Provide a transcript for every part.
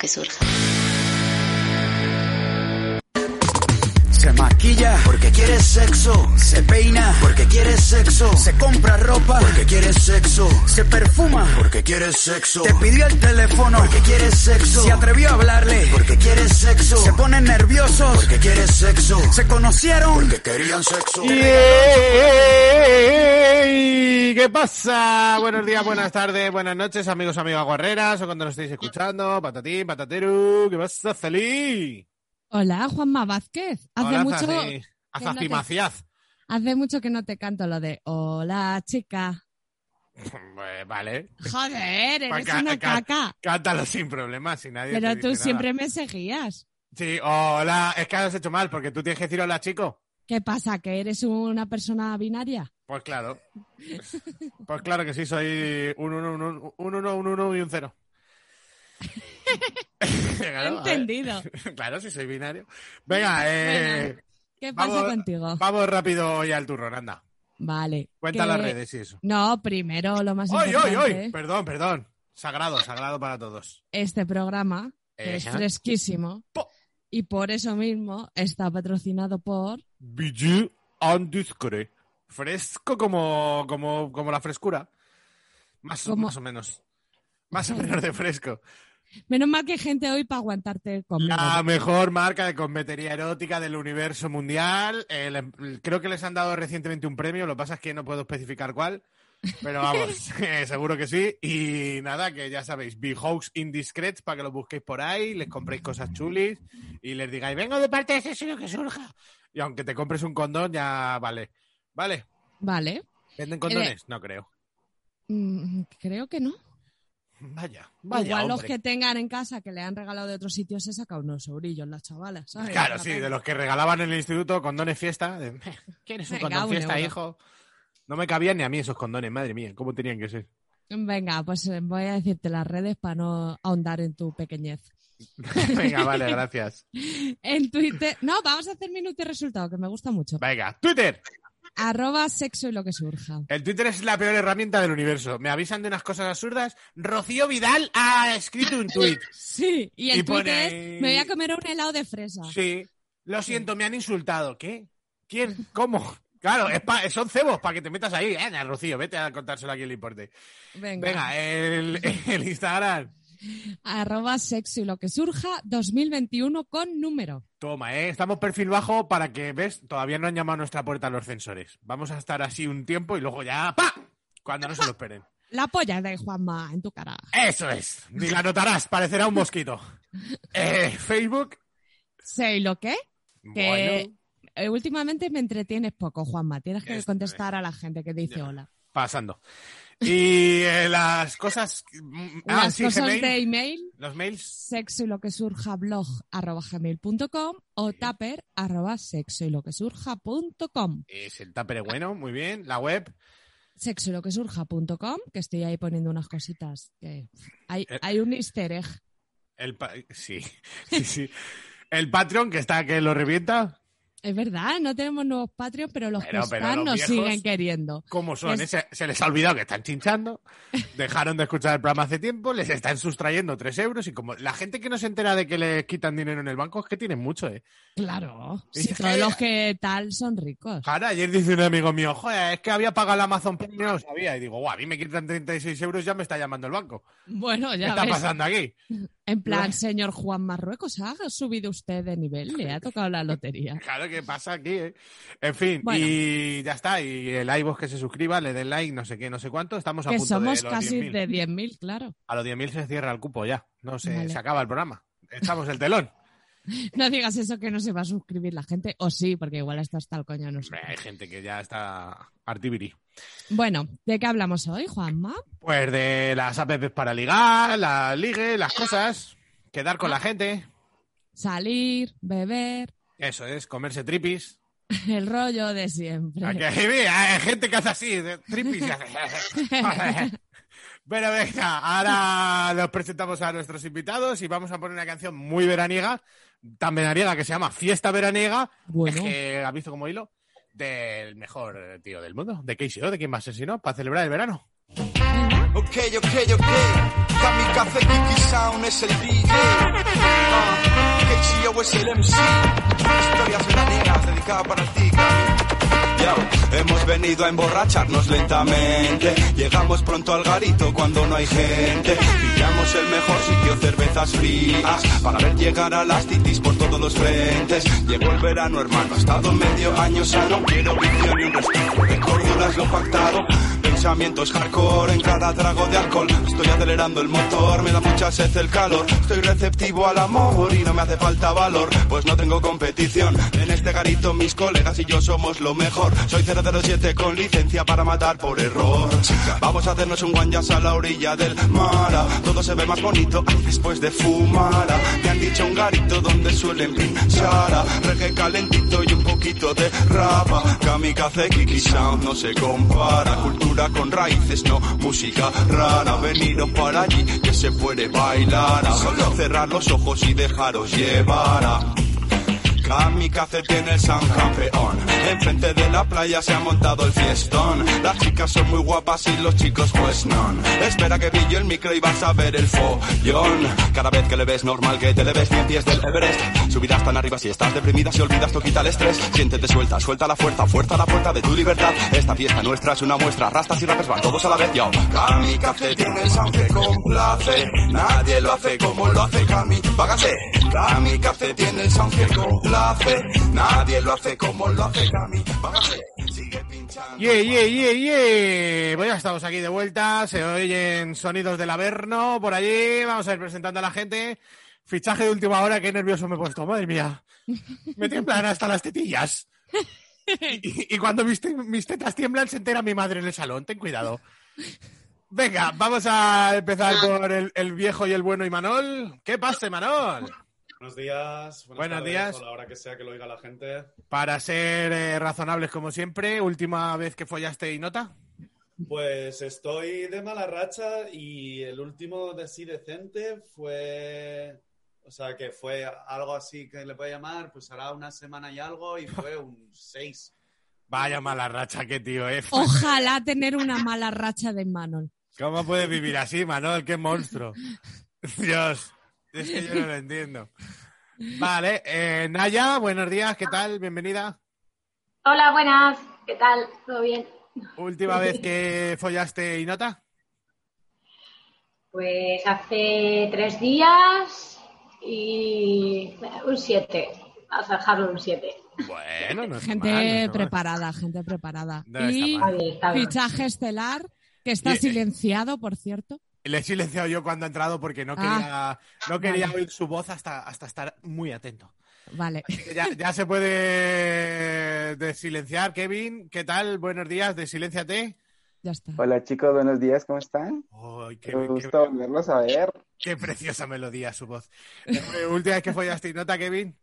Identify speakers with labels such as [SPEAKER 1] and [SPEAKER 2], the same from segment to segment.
[SPEAKER 1] que surja.
[SPEAKER 2] Maquilla porque quiere sexo. Se peina porque quiere sexo. Se compra ropa porque quiere sexo. Se perfuma porque quiere sexo. Te pidió el teléfono porque quiere sexo. Se atrevió a hablarle porque quiere sexo. Se ponen nerviosos porque quiere sexo. Se conocieron porque querían sexo.
[SPEAKER 3] ¡Yey! ¿Qué pasa? Buenos días, buenas tardes, buenas noches, amigos, amigas guarreras, o cuando nos estéis escuchando, patatín, patatero, ¿qué pasa, feliz?
[SPEAKER 4] Hola, Juanma Vázquez. Hace
[SPEAKER 3] Hola,
[SPEAKER 4] mucho,
[SPEAKER 3] Zazi-
[SPEAKER 4] que no te- hace mucho que no te canto lo de hola, chica.
[SPEAKER 3] Pues, vale,
[SPEAKER 4] Joder, eres
[SPEAKER 3] Ca-
[SPEAKER 4] una
[SPEAKER 3] ca-
[SPEAKER 4] caca.
[SPEAKER 3] cántalo sin problemas, sin nadie te
[SPEAKER 4] Pero
[SPEAKER 3] dice
[SPEAKER 4] tú
[SPEAKER 3] nada.
[SPEAKER 4] siempre me seguías.
[SPEAKER 3] Sí, hola, es que has hecho mal, porque tú tienes que decir hola, chico.
[SPEAKER 4] ¿Qué pasa? ¿Que eres una persona binaria?
[SPEAKER 3] Pues claro. Pues claro que sí, soy un 1, un 1, un 1, un 1 y un 0. Claro.
[SPEAKER 4] Entendido.
[SPEAKER 3] Claro, si soy binario. Venga, eh,
[SPEAKER 4] ¿Qué pasa
[SPEAKER 3] vamos,
[SPEAKER 4] contigo?
[SPEAKER 3] vamos rápido hoy al turrón, anda.
[SPEAKER 4] Vale.
[SPEAKER 3] Cuenta
[SPEAKER 4] que-
[SPEAKER 3] las redes y eso.
[SPEAKER 4] No, primero lo más
[SPEAKER 3] ¡Hoy, hoy,
[SPEAKER 4] importante.
[SPEAKER 3] hoy! Perdón, perdón. Sagrado, sagrado para todos.
[SPEAKER 4] Este programa que es fresquísimo
[SPEAKER 3] Po.
[SPEAKER 4] y por eso mismo está patrocinado por
[SPEAKER 3] Bijou en discret. Fresco como, como, como la frescura. Más,
[SPEAKER 4] Como-
[SPEAKER 3] más o menos. Más o menos de fresco.
[SPEAKER 4] Menos mal que hay gente hoy para aguantarte conmigo.
[SPEAKER 3] La mejor marca de cosmetería erótica del universo mundial. Eh, le- creo que les han dado recientemente un premio, lo que pasa es que no puedo especificar cuál. Pero vamos, eh, seguro que sí. Y nada, que ya sabéis, Hoax Indiscrets para que lo busquéis por ahí, les compréis cosas chulis y les digáis, vengo de parte de ese lo que surja. Y aunque te compres un condón, ya vale. Vale.
[SPEAKER 4] Vale.
[SPEAKER 3] ¿Venden condones? No creo.
[SPEAKER 4] Mm, creo que no.
[SPEAKER 3] Vaya, vaya.
[SPEAKER 4] Igual los que tengan en casa que le han regalado de otros sitios se saca unos sobrillos las chavalas, ¿sabes?
[SPEAKER 3] Claro, sí, de los que regalaban en el instituto condones fiesta. de, ¿Quieres un
[SPEAKER 4] Venga,
[SPEAKER 3] condón
[SPEAKER 4] un
[SPEAKER 3] fiesta,
[SPEAKER 4] euro.
[SPEAKER 3] hijo? No me cabían ni a mí esos condones, madre mía, ¿cómo tenían que ser?
[SPEAKER 4] Venga, pues eh, voy a decirte las redes para no ahondar en tu pequeñez.
[SPEAKER 3] Venga, vale, gracias.
[SPEAKER 4] En Twitter. No, vamos a hacer minuto y resultado, que me gusta mucho.
[SPEAKER 3] Venga, Twitter.
[SPEAKER 4] Arroba sexo y lo que surja.
[SPEAKER 3] El Twitter es la peor herramienta del universo. Me avisan de unas cosas absurdas. Rocío Vidal ha escrito un tweet.
[SPEAKER 4] Sí, y el
[SPEAKER 3] Y pone
[SPEAKER 4] Twitter es, me voy a comer un helado de fresa.
[SPEAKER 3] Sí. Lo siento, me han insultado. ¿Qué? ¿Quién? ¿Cómo? Claro, es pa- son cebos para que te metas ahí. Eh, Rocío, vete a contárselo a quien le importe.
[SPEAKER 4] Venga.
[SPEAKER 3] Venga, el, el Instagram.
[SPEAKER 4] Arroba sexo y lo que surja 2021 con número.
[SPEAKER 3] Toma, ¿eh? Estamos perfil bajo para que, ¿ves? Todavía no han llamado a nuestra puerta los censores. Vamos a estar así un tiempo y luego ya ¡pa! Cuando no se lo esperen.
[SPEAKER 4] La polla de Juanma en tu cara.
[SPEAKER 3] Eso es. Ni la notarás, parecerá un mosquito. Eh, Facebook.
[SPEAKER 4] ¿Sé lo que? Que
[SPEAKER 3] Bueno,
[SPEAKER 4] eh, últimamente me entretienes poco, Juanma. Tienes que
[SPEAKER 3] Esto
[SPEAKER 4] contestar a la gente que dice
[SPEAKER 3] Ya.
[SPEAKER 4] hola.
[SPEAKER 3] pasando. Y eh, las cosas. mm, Ah,
[SPEAKER 4] Las
[SPEAKER 3] sí,
[SPEAKER 4] cosas
[SPEAKER 3] Gmail.
[SPEAKER 4] de email,
[SPEAKER 3] Los mails.
[SPEAKER 4] sexo y lo que surja blog arroba gmail.com o tupper arroba sexo y lo que surja punto com.
[SPEAKER 3] Es el tupper bueno, muy bien. La web.
[SPEAKER 4] Sexo y lo que surja.com, que estoy ahí poniendo unas cositas. Que hay,
[SPEAKER 3] Eh.
[SPEAKER 4] hay un easter egg.
[SPEAKER 3] El sí, sí, sí. El Patreon que está que lo revienta.
[SPEAKER 4] Es verdad, no tenemos nuevos Patreons, pero los
[SPEAKER 3] Pero-
[SPEAKER 4] que
[SPEAKER 3] pero
[SPEAKER 4] están
[SPEAKER 3] los
[SPEAKER 4] nos siguen queriendo.
[SPEAKER 3] ¿Cómo son?
[SPEAKER 4] Es-
[SPEAKER 3] Se, les ha olvidado que están chinchando, dejaron de escuchar el programa hace tiempo, les están sustrayendo tres euros y como la gente que no se entera de que les quitan dinero en el banco es que tienen mucho, ¿eh?
[SPEAKER 4] Claro, si todos los que tal son ricos.
[SPEAKER 3] Claro, ayer dice un amigo mío, joder, es que había pagado el Amazon Prime y no lo sabía. Y digo, guau, a mí me quitan 36 euros, ya me está llamando el banco.
[SPEAKER 4] Bueno,
[SPEAKER 3] ¿Qué
[SPEAKER 4] ya
[SPEAKER 3] está
[SPEAKER 4] ves.
[SPEAKER 3] pasando aquí?
[SPEAKER 4] En plan, señor Juan Marruecos, ha subido usted de nivel, le ha tocado la lotería.
[SPEAKER 3] Claro, ¿qué pasa aquí? eh? En fin,
[SPEAKER 4] Bueno.
[SPEAKER 3] y ya está. Y el iVoox que se suscriba, le den like, no sé qué, no sé cuánto. Estamos a
[SPEAKER 4] Que
[SPEAKER 3] punto
[SPEAKER 4] somos
[SPEAKER 3] de los
[SPEAKER 4] casi
[SPEAKER 3] 10.000.
[SPEAKER 4] de 10.000, claro.
[SPEAKER 3] A los 10.000 se cierra el cupo ya. No se,
[SPEAKER 4] Vale.
[SPEAKER 3] se acaba el programa. Echamos el telón.
[SPEAKER 4] No digas eso que no se va a suscribir la gente, o sí, porque igual esto hasta el coño no sé.
[SPEAKER 3] Hay gente que ya está artibiri.
[SPEAKER 4] Bueno, ¿de qué hablamos hoy, Juanma?
[SPEAKER 3] Pues de las apps para ligar, la ligue, las cosas, quedar con la gente.
[SPEAKER 4] Salir, beber,
[SPEAKER 3] Eso es, comerse tripis.
[SPEAKER 4] el rollo de siempre.
[SPEAKER 3] Aquí hay, hay gente que hace así, de tripis. Pero venga, ahora los presentamos a nuestros invitados y vamos a poner una canción muy veraniega, tan veraniega que se llama Fiesta Veraniega,
[SPEAKER 4] Bueno.
[SPEAKER 3] es que ha visto como hilo, del mejor tío del mundo, de Casey, ¿no? ¿De quién más es si no? Para celebrar el verano.
[SPEAKER 5] Ok, ok, ok. Kamikaze Kiki Sound es el DJ. Ah, KCO es el MC. Historias veraniegas dedicadas para ti, Cami. Yo, hemos venido a emborracharnos lentamente. Llegamos pronto al garito cuando no hay gente. Pillamos el mejor sitio, cervezas frías. Para ver llegar a las titis por todos los frentes. Llegó el verano, hermano, ha estado medio año sano. Quiero vicio ni un resquicio de cordura es lo pactado. Pensamientos hardcore en cada trago de alcohol. Estoy acelerando el motor, me da mucha sed el calor. Estoy receptivo al amor y no me hace falta valor, pues no tengo competición. En este garito mis colegas y yo somos lo mejor. Soy 007 con licencia para matar por error. Vamos a hacernos un guanyas a la orilla del mar. Todo se ve más bonito después de fumar. Me han dicho un garito donde suelen pinchar. Reggae calentito y un poquito de rapa. Kamikaze, Kiki Sound no se compara. Cultura con raíces, no música rara. Venido para allí que se puede bailar. Solo cerrar los ojos y dejaros llevar. Kamikaze tiene el sound campeón. Enfrente de la playa se ha montado el fiestón. Las chicas son muy guapas y los chicos pues no. Espera que pillo el micro y vas a ver el follón. Cada vez que le ves normal que te le ves ni en pies del Everest. Subirás tan arriba si estás deprimida, si olvidas tú quita el estrés. Siéntete suelta, suelta la fuerza, fuerza la puerta de tu libertad. Esta fiesta nuestra es una muestra. Rastas y rappers van todos a la vez, yo. Kamikaze tiene el sound que complace. Nadie lo hace como lo hace Kami. Vágase. Kamikaze tiene el sound que complace. Nadie lo hace como lo hace. Vágase. Sigue pinchando.
[SPEAKER 3] Yeah, yeah, yeah, yeah. Pues ya estamos aquí de vuelta. Se oyen sonidos del Averno por allí. Vamos a ir presentando a la gente. Fichaje de última hora, qué nervioso me he puesto. Madre mía. Me tiemblan hasta las tetillas. Y, y cuando mis, te- mis tetas tiemblan, se entera mi madre en el salón. Ten cuidado. Venga, vamos a empezar por el, el viejo y el bueno Imanol. ¿Qué pasa, Imanol?
[SPEAKER 6] Buenos días. buenas
[SPEAKER 3] Buenos
[SPEAKER 6] tardes,
[SPEAKER 3] días.
[SPEAKER 6] o a la hora que sea que lo oiga la gente.
[SPEAKER 3] Para ser eh, razonables como siempre, última vez que follaste y nota.
[SPEAKER 6] Pues estoy de mala racha y el último de sí decente fue. O sea, que fue algo así que le puede llamar, pues hará una semana y algo y fue un 6.
[SPEAKER 3] Vaya mala racha, qué tío, eh.
[SPEAKER 4] Ojalá tener una mala racha de Manon.
[SPEAKER 3] ¿Cómo puedes vivir así, Manol? ¡Qué monstruo! Dios, es que yo no lo entiendo. Vale, eh, Naya, buenos días, ¿qué tal? Bienvenida.
[SPEAKER 7] Hola, buenas. ¿Qué tal? ¿Todo bien?
[SPEAKER 3] Última vez que follaste y nota.
[SPEAKER 7] Pues hace tres días y un 7. Vamos a dejarlo un 7.
[SPEAKER 3] Bueno, no está
[SPEAKER 4] Gente
[SPEAKER 3] mal, no está mal.
[SPEAKER 4] preparada, gente preparada.
[SPEAKER 3] No
[SPEAKER 4] y.
[SPEAKER 7] Está
[SPEAKER 4] fichaje estelar, que está
[SPEAKER 3] Y-
[SPEAKER 4] silenciado, por cierto.
[SPEAKER 3] Le he silenciado yo cuando ha entrado porque no
[SPEAKER 4] Ah,
[SPEAKER 3] quería, no quería
[SPEAKER 4] vale.
[SPEAKER 3] oír su voz hasta, hasta estar muy atento.
[SPEAKER 4] Vale.
[SPEAKER 3] Ya, ya se puede desilenciar, Kevin. ¿Qué tal? Buenos días, desilénciate.
[SPEAKER 4] Ya está.
[SPEAKER 8] Hola chicos, buenos días, ¿cómo están?
[SPEAKER 3] Qué,
[SPEAKER 8] Qué
[SPEAKER 3] qué-
[SPEAKER 8] gusto volverlos a ver.
[SPEAKER 3] qué preciosa melodía su voz. Eh, Última vez que follaste y nota, Kevin.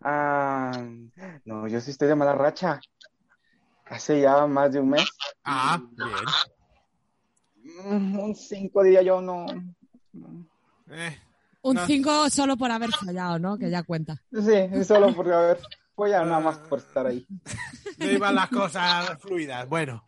[SPEAKER 8] Ah, no, yo sí estoy de mala racha. Hace ya más de un mes.
[SPEAKER 3] Ah, bien.
[SPEAKER 8] Mm, Un 5 diría yo, no.
[SPEAKER 3] Eh,
[SPEAKER 4] Un
[SPEAKER 3] no.
[SPEAKER 4] 5 solo por haber fallado, ¿no? Que ya cuenta.
[SPEAKER 8] Sí, solo porque, a ver. follar nada más por estar ahí.
[SPEAKER 3] No iban las cosas fluidas. Bueno,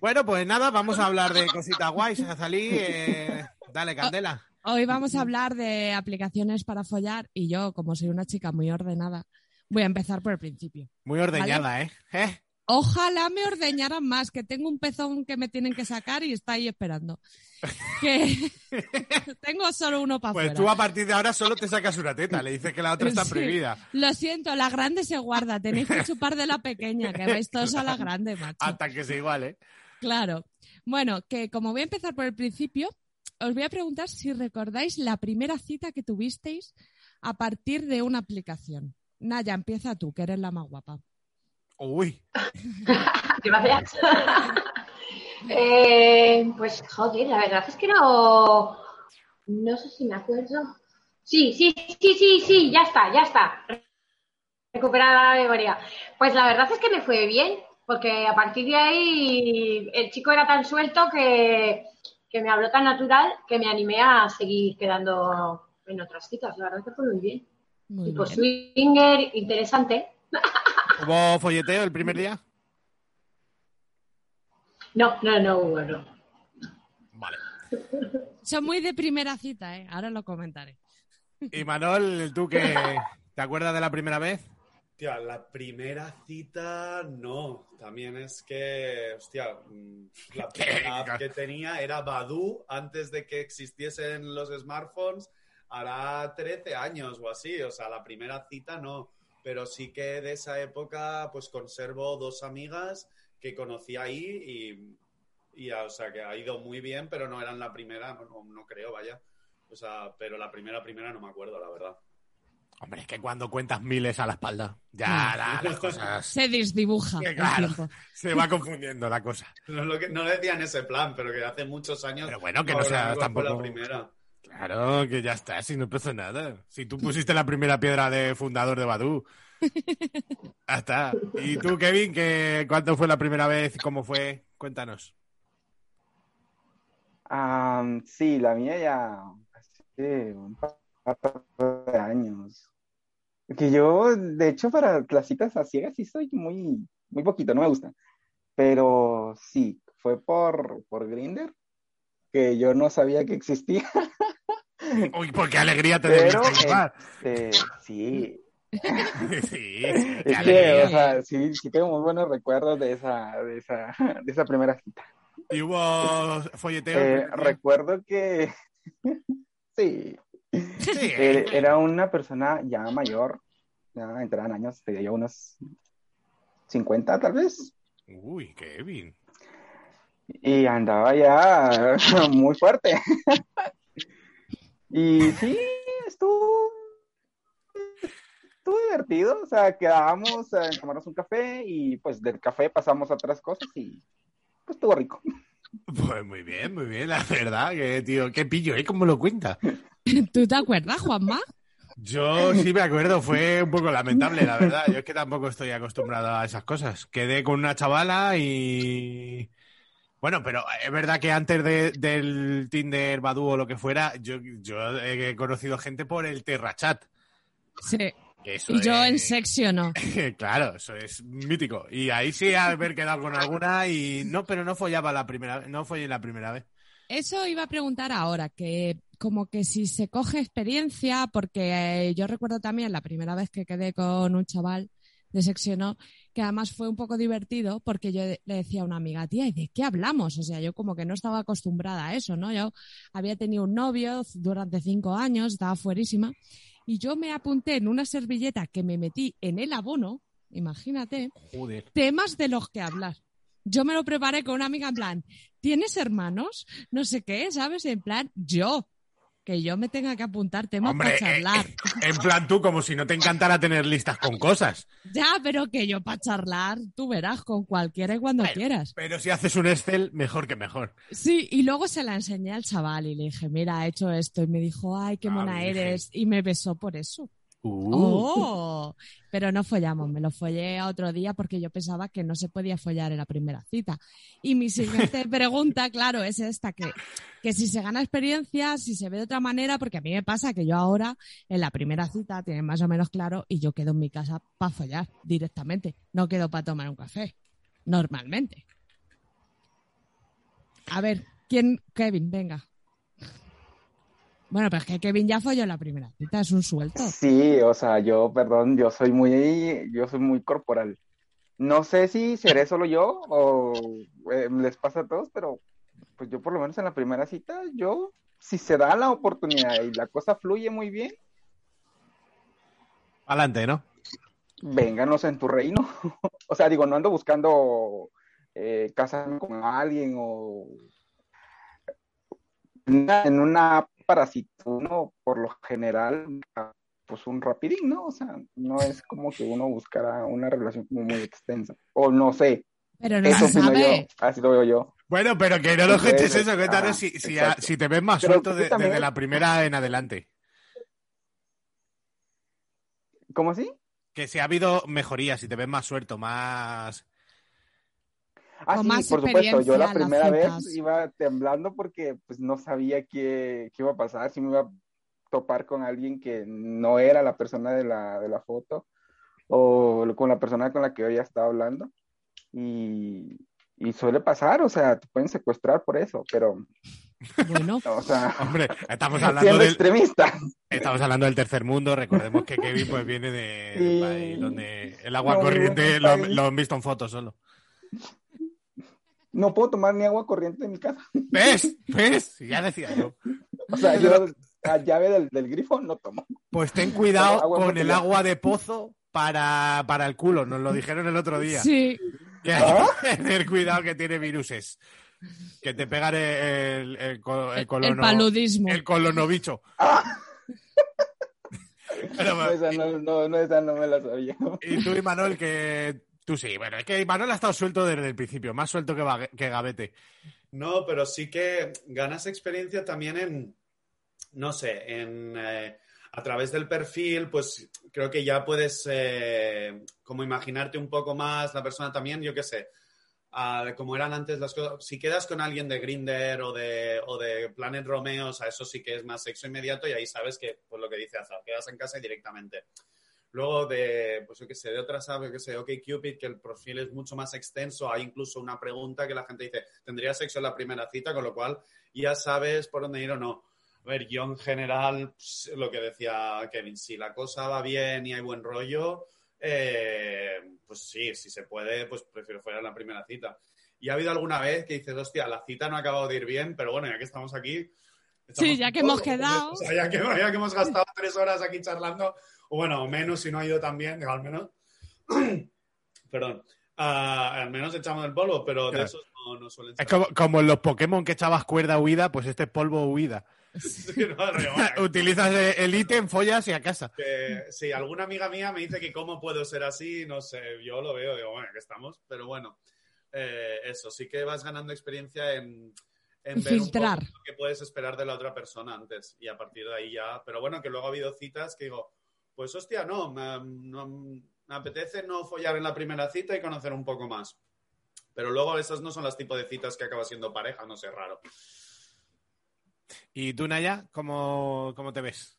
[SPEAKER 3] bueno, pues nada, vamos a hablar de cositas guays. Azalí, eh, dale, Candela.
[SPEAKER 4] Hoy vamos a hablar de aplicaciones para follar y yo, como soy una chica muy ordenada, voy a empezar por el principio.
[SPEAKER 3] Muy ordeñada, ¿eh? ¿Eh?
[SPEAKER 4] Ojalá me ordeñaran más, que tengo un pezón que me tienen que sacar y está ahí esperando. Que tengo solo uno para
[SPEAKER 3] Pues tú a partir de ahora solo te sacas una teta, le dices que la otra está
[SPEAKER 4] Sí.
[SPEAKER 3] prohibida.
[SPEAKER 4] Lo siento, la grande se guarda. Tenéis que chupar de la pequeña, que vais todos a la grande, macho.
[SPEAKER 3] Hasta que sea igual, ¿eh?
[SPEAKER 4] Claro. Bueno, que como voy a empezar por el principio, os voy a preguntar si recordáis la primera cita que tuvisteis a partir de una aplicación. Naya, empieza tú, que eres la más guapa.
[SPEAKER 3] Uy,
[SPEAKER 7] Gracias. Eh, pues joder, la verdad es que no. No sé si me acuerdo. Sí, sí, sí, sí, sí, ya está, ya está. Recuperada la memoria. Pues la verdad es que me fue bien, porque a partir de ahí el chico era tan suelto que, que me habló tan natural que me animé a seguir quedando en otras citas. La verdad es que fue muy bien.
[SPEAKER 4] Muy
[SPEAKER 7] Y por
[SPEAKER 4] bien.
[SPEAKER 7] swinger, interesante.
[SPEAKER 3] ¿Hubo folleteo el primer día?
[SPEAKER 7] No, no, no, hubo, no.
[SPEAKER 3] Vale.
[SPEAKER 4] Son muy de primera cita, ¿eh? Ahora lo comentaré.
[SPEAKER 3] Y Manol, ¿tú qué? ¿Te acuerdas de la primera vez?
[SPEAKER 6] Hostia, la primera cita no. También es que, hostia, mm, la primera app que tenía era Badu antes de que existiesen los smartphones. Hará 13 años o así. O sea, la primera cita no. Pero sí que de esa época, pues conservo dos amigas que conocí ahí y, y, o sea, que ha ido muy bien, pero no eran la primera, no, no creo, vaya. O sea, pero la primera, primera no me acuerdo, la verdad.
[SPEAKER 3] Hombre, es que cuando cuentas miles a la espalda, ya la- las cosas...
[SPEAKER 4] Se desdibuja
[SPEAKER 3] Que claro, se va confundiendo la cosa.
[SPEAKER 6] No, lo que, no decía en ese plan, pero que hace muchos años.
[SPEAKER 3] Pero bueno, que no
[SPEAKER 6] ahora
[SPEAKER 3] sea tampoco-
[SPEAKER 6] la primera.
[SPEAKER 3] Claro, que ya está, si no pasa nada. Si tú pusiste la primera piedra de fundador de Badu. Ya está. ¿Y tú, Kevin, que cuándo fue la primera vez? ¿Cómo fue? Cuéntanos.
[SPEAKER 8] Ah, sí, la mía ya hace un par de años. Que yo, de hecho, para las citas a ciegas sí soy muy, muy poquito, no me gusta. Pero sí, fue por, por Grindr, que yo no sabía que existía.
[SPEAKER 3] Uy, por qué alegría te
[SPEAKER 8] Pero, este, sí,
[SPEAKER 3] Sí, qué
[SPEAKER 8] es que, o sea, sí, sí tengo muy buenos recuerdos de esa, de esa, de esa primera cita.
[SPEAKER 3] ¿Y hubo folleteo?
[SPEAKER 8] Eh, recuerdo que sí,
[SPEAKER 3] Sí,
[SPEAKER 8] eh, era una persona ya mayor, ya entraban años, tenía yo unos 50 tal vez,
[SPEAKER 3] Uy, Kevin.
[SPEAKER 8] Y andaba ya muy fuerte. Y sí, estuvo, estuvo divertido, o sea, quedábamos a tomarnos un café y pues del café pasamos a otras cosas y pues estuvo rico.
[SPEAKER 3] Pues muy bien, muy bien, la verdad, que tío, qué pillo, ¿eh? ¿Cómo lo cuenta?
[SPEAKER 4] ¿Tú te acuerdas, Juanma?
[SPEAKER 3] Yo sí me acuerdo, fue un poco lamentable, la verdad. Yo es que tampoco estoy acostumbrado a esas cosas. Quedé con una chavala y... Bueno, pero es verdad que antes de- del Tinder, Badoo o lo que fuera, yo, yo he conocido gente por el Terrachat.
[SPEAKER 4] Sí.
[SPEAKER 3] eso
[SPEAKER 4] Y yo en sexo no.
[SPEAKER 3] claro, eso es mítico. Y ahí sí haber quedado con alguna y... No, pero no follaba la primera no follé la primera vez.
[SPEAKER 4] Eso iba a preguntar ahora, que como que si se coge experiencia, porque eh, yo recuerdo también la primera vez que quedé con un chaval de sexo no, que además fue un poco divertido porque yo le decía a una amiga, tía, ¿y de qué hablamos? O sea, yo como que no estaba acostumbrada a eso, ¿no? Yo había tenido un novio durante cinco años, estaba fuerísima, y yo me apunté en una servilleta que me metí en el abono, imagínate,
[SPEAKER 3] Joder.
[SPEAKER 4] temas de los que hablar. Yo me lo preparé con una amiga en plan, ¿tienes hermanos? No sé qué, ¿sabes? En plan, yo, que yo me tenga que apuntar temas
[SPEAKER 3] Hombre,
[SPEAKER 4] para charlar.
[SPEAKER 3] eh, en plan tú, como si no te encantara tener listas con cosas.
[SPEAKER 4] Ya, pero que yo para charlar, tú verás, con cualquiera y cuando quieras.
[SPEAKER 3] Pero si haces un Excel, mejor que mejor.
[SPEAKER 4] Sí, y luego se la enseñé al chaval y le dije, mira, he hecho esto. Y me dijo, ay, qué
[SPEAKER 3] Ah,
[SPEAKER 4] mona eres. Y me besó por eso.
[SPEAKER 3] Uh.
[SPEAKER 4] Oh, pero no follamos, me lo follé a otro día porque yo pensaba que no se podía follar en la primera cita. Y mi siguiente pregunta, claro, es esta, que, que si se gana experiencia, si se ve de otra manera, porque a mí me pasa que yo ahora en la primera cita tienen más o menos claro y yo quedo en mi casa para follar directamente, no quedo para tomar un café, normalmente. A ver, ¿quién? Kevin, venga. Bueno, pero es que Kevin ya folló en la primera cita, es un suelto.
[SPEAKER 8] Sí, o sea, yo, perdón, yo soy muy, yo soy muy corporal. No sé si seré solo yo o eh, les pasa a todos, pero pues yo por lo menos en la primera cita, yo, si se da la oportunidad y la cosa fluye muy bien,
[SPEAKER 3] Adelante, ¿no?
[SPEAKER 8] vénganos en tu reino. O sea, digo, no ando buscando eh, casarme con alguien o en una app para cita, uno por lo general, pues un rapidín, ¿no? O sea, no es como que uno buscara una relación como muy extensa. O no sé,
[SPEAKER 4] Pero no
[SPEAKER 8] eso yo, así lo veo yo.
[SPEAKER 3] Bueno, pero que no lo cuentes eso, cuéntanos
[SPEAKER 8] ah,
[SPEAKER 3] si, si, si te ves más
[SPEAKER 8] Pero
[SPEAKER 3] suelto
[SPEAKER 8] tú
[SPEAKER 3] de-
[SPEAKER 8] también-
[SPEAKER 3] desde la primera en adelante.
[SPEAKER 8] ¿Cómo así?
[SPEAKER 3] Que si ha habido mejorías, si te ves más suelto, más...
[SPEAKER 8] Ah, sí,
[SPEAKER 4] más
[SPEAKER 8] por supuesto. Yo la primera vez iba temblando porque pues no sabía qué, qué iba a pasar, si me iba a topar con alguien que no era la persona de la, de la foto o con la persona con la que yo ya estaba hablando. Y, y suele pasar, o sea, te pueden secuestrar por eso, pero,
[SPEAKER 4] Bueno,
[SPEAKER 8] o sea,
[SPEAKER 3] Hombre, estamos hablando del,
[SPEAKER 8] extremista.
[SPEAKER 3] estamos hablando del tercer mundo. Recordemos que Kevin pues viene de, de un
[SPEAKER 8] Sí.
[SPEAKER 3] país donde el agua
[SPEAKER 8] No,
[SPEAKER 3] corriente
[SPEAKER 8] un
[SPEAKER 3] lo,
[SPEAKER 8] país.
[SPEAKER 3] lo han visto en fotos solo.
[SPEAKER 8] No puedo tomar ni agua corriente en mi casa.
[SPEAKER 3] ¿Ves? ¿Ves? Ya decía yo.
[SPEAKER 8] O sea, yo la llave del, del grifo no tomo.
[SPEAKER 3] Pues ten cuidado
[SPEAKER 8] Agua
[SPEAKER 3] con el agua de pozo para, para el culo. Nos lo dijeron el otro día.
[SPEAKER 4] sí.
[SPEAKER 3] Que hay
[SPEAKER 8] ¿Ah?
[SPEAKER 3] que tener cuidado que tiene viruses. Que te pegan el, el, el, co- el
[SPEAKER 4] El
[SPEAKER 3] colono-
[SPEAKER 4] paludismo.
[SPEAKER 3] el colonobicho.
[SPEAKER 8] ¡Ah!
[SPEAKER 3] Pero,
[SPEAKER 8] No, esa no, no, no, esa no me la sabía.
[SPEAKER 3] y tú, Imanol, que tú sí. Bueno, es que Imanol ha estado suelto desde el principio, más suelto que, Gavete.
[SPEAKER 6] No, pero sí que ganas experiencia también en, no sé, en eh, a través del perfil, pues creo que ya puedes eh, como imaginarte un poco más la persona también, yo qué sé, como eran antes las cosas. Si quedas con alguien de Grinder o de, o de Planet Romeo, o sea, eso sí que es más sexo inmediato y ahí sabes que, pues lo que dice Azar, quedas en casa y directamente. Luego de, pues yo qué sé, de otras yo qué sé, OK Cupid, que el perfil es mucho más extenso, hay incluso una pregunta que la gente dice, ¿tendría sexo en la primera cita? Con lo cual ya sabes por dónde ir o no. A ver, yo en general, pues, lo que decía Kevin, si la cosa va bien y hay buen rollo, eh, pues sí, si se puede, pues prefiero fuera en la primera cita. Y ha habido alguna vez que dices, hostia, la cita no ha acabado de ir bien, pero bueno, ya que estamos aquí.
[SPEAKER 4] Sí,
[SPEAKER 6] echamos
[SPEAKER 4] ya que hemos quedado.
[SPEAKER 6] O sea, ya que, ya que hemos gastado tres horas aquí charlando, o bueno, o menos si no ha ido tan bien, al menos. Perdón. Al menos echamos el polvo, pero de
[SPEAKER 3] Claro.
[SPEAKER 6] esos no, no suelen
[SPEAKER 3] Es
[SPEAKER 6] ser.
[SPEAKER 3] como, como en los Pokémon que echabas cuerda huida, pues este es polvo huida.
[SPEAKER 6] Sí, no,
[SPEAKER 3] Utilizas el- ítem, follas y a casa.
[SPEAKER 6] que, sí, alguna amiga mía me dice que cómo puedo ser así, no sé, yo lo veo, digo, bueno, que estamos, pero bueno, eh, eso, sí que vas ganando experiencia en, en ver un
[SPEAKER 4] Filtrar.
[SPEAKER 6] poco lo que puedes esperar de la otra persona antes y a partir de ahí ya, pero bueno, que luego ha habido citas que digo, pues hostia, no, me, no- me apetece no follar en la primera cita y conocer un poco más. Pero luego esas no son las tipos de citas que acaba siendo pareja, no sé, raro.
[SPEAKER 3] ¿Y tú, Naya, cómo, cómo te ves?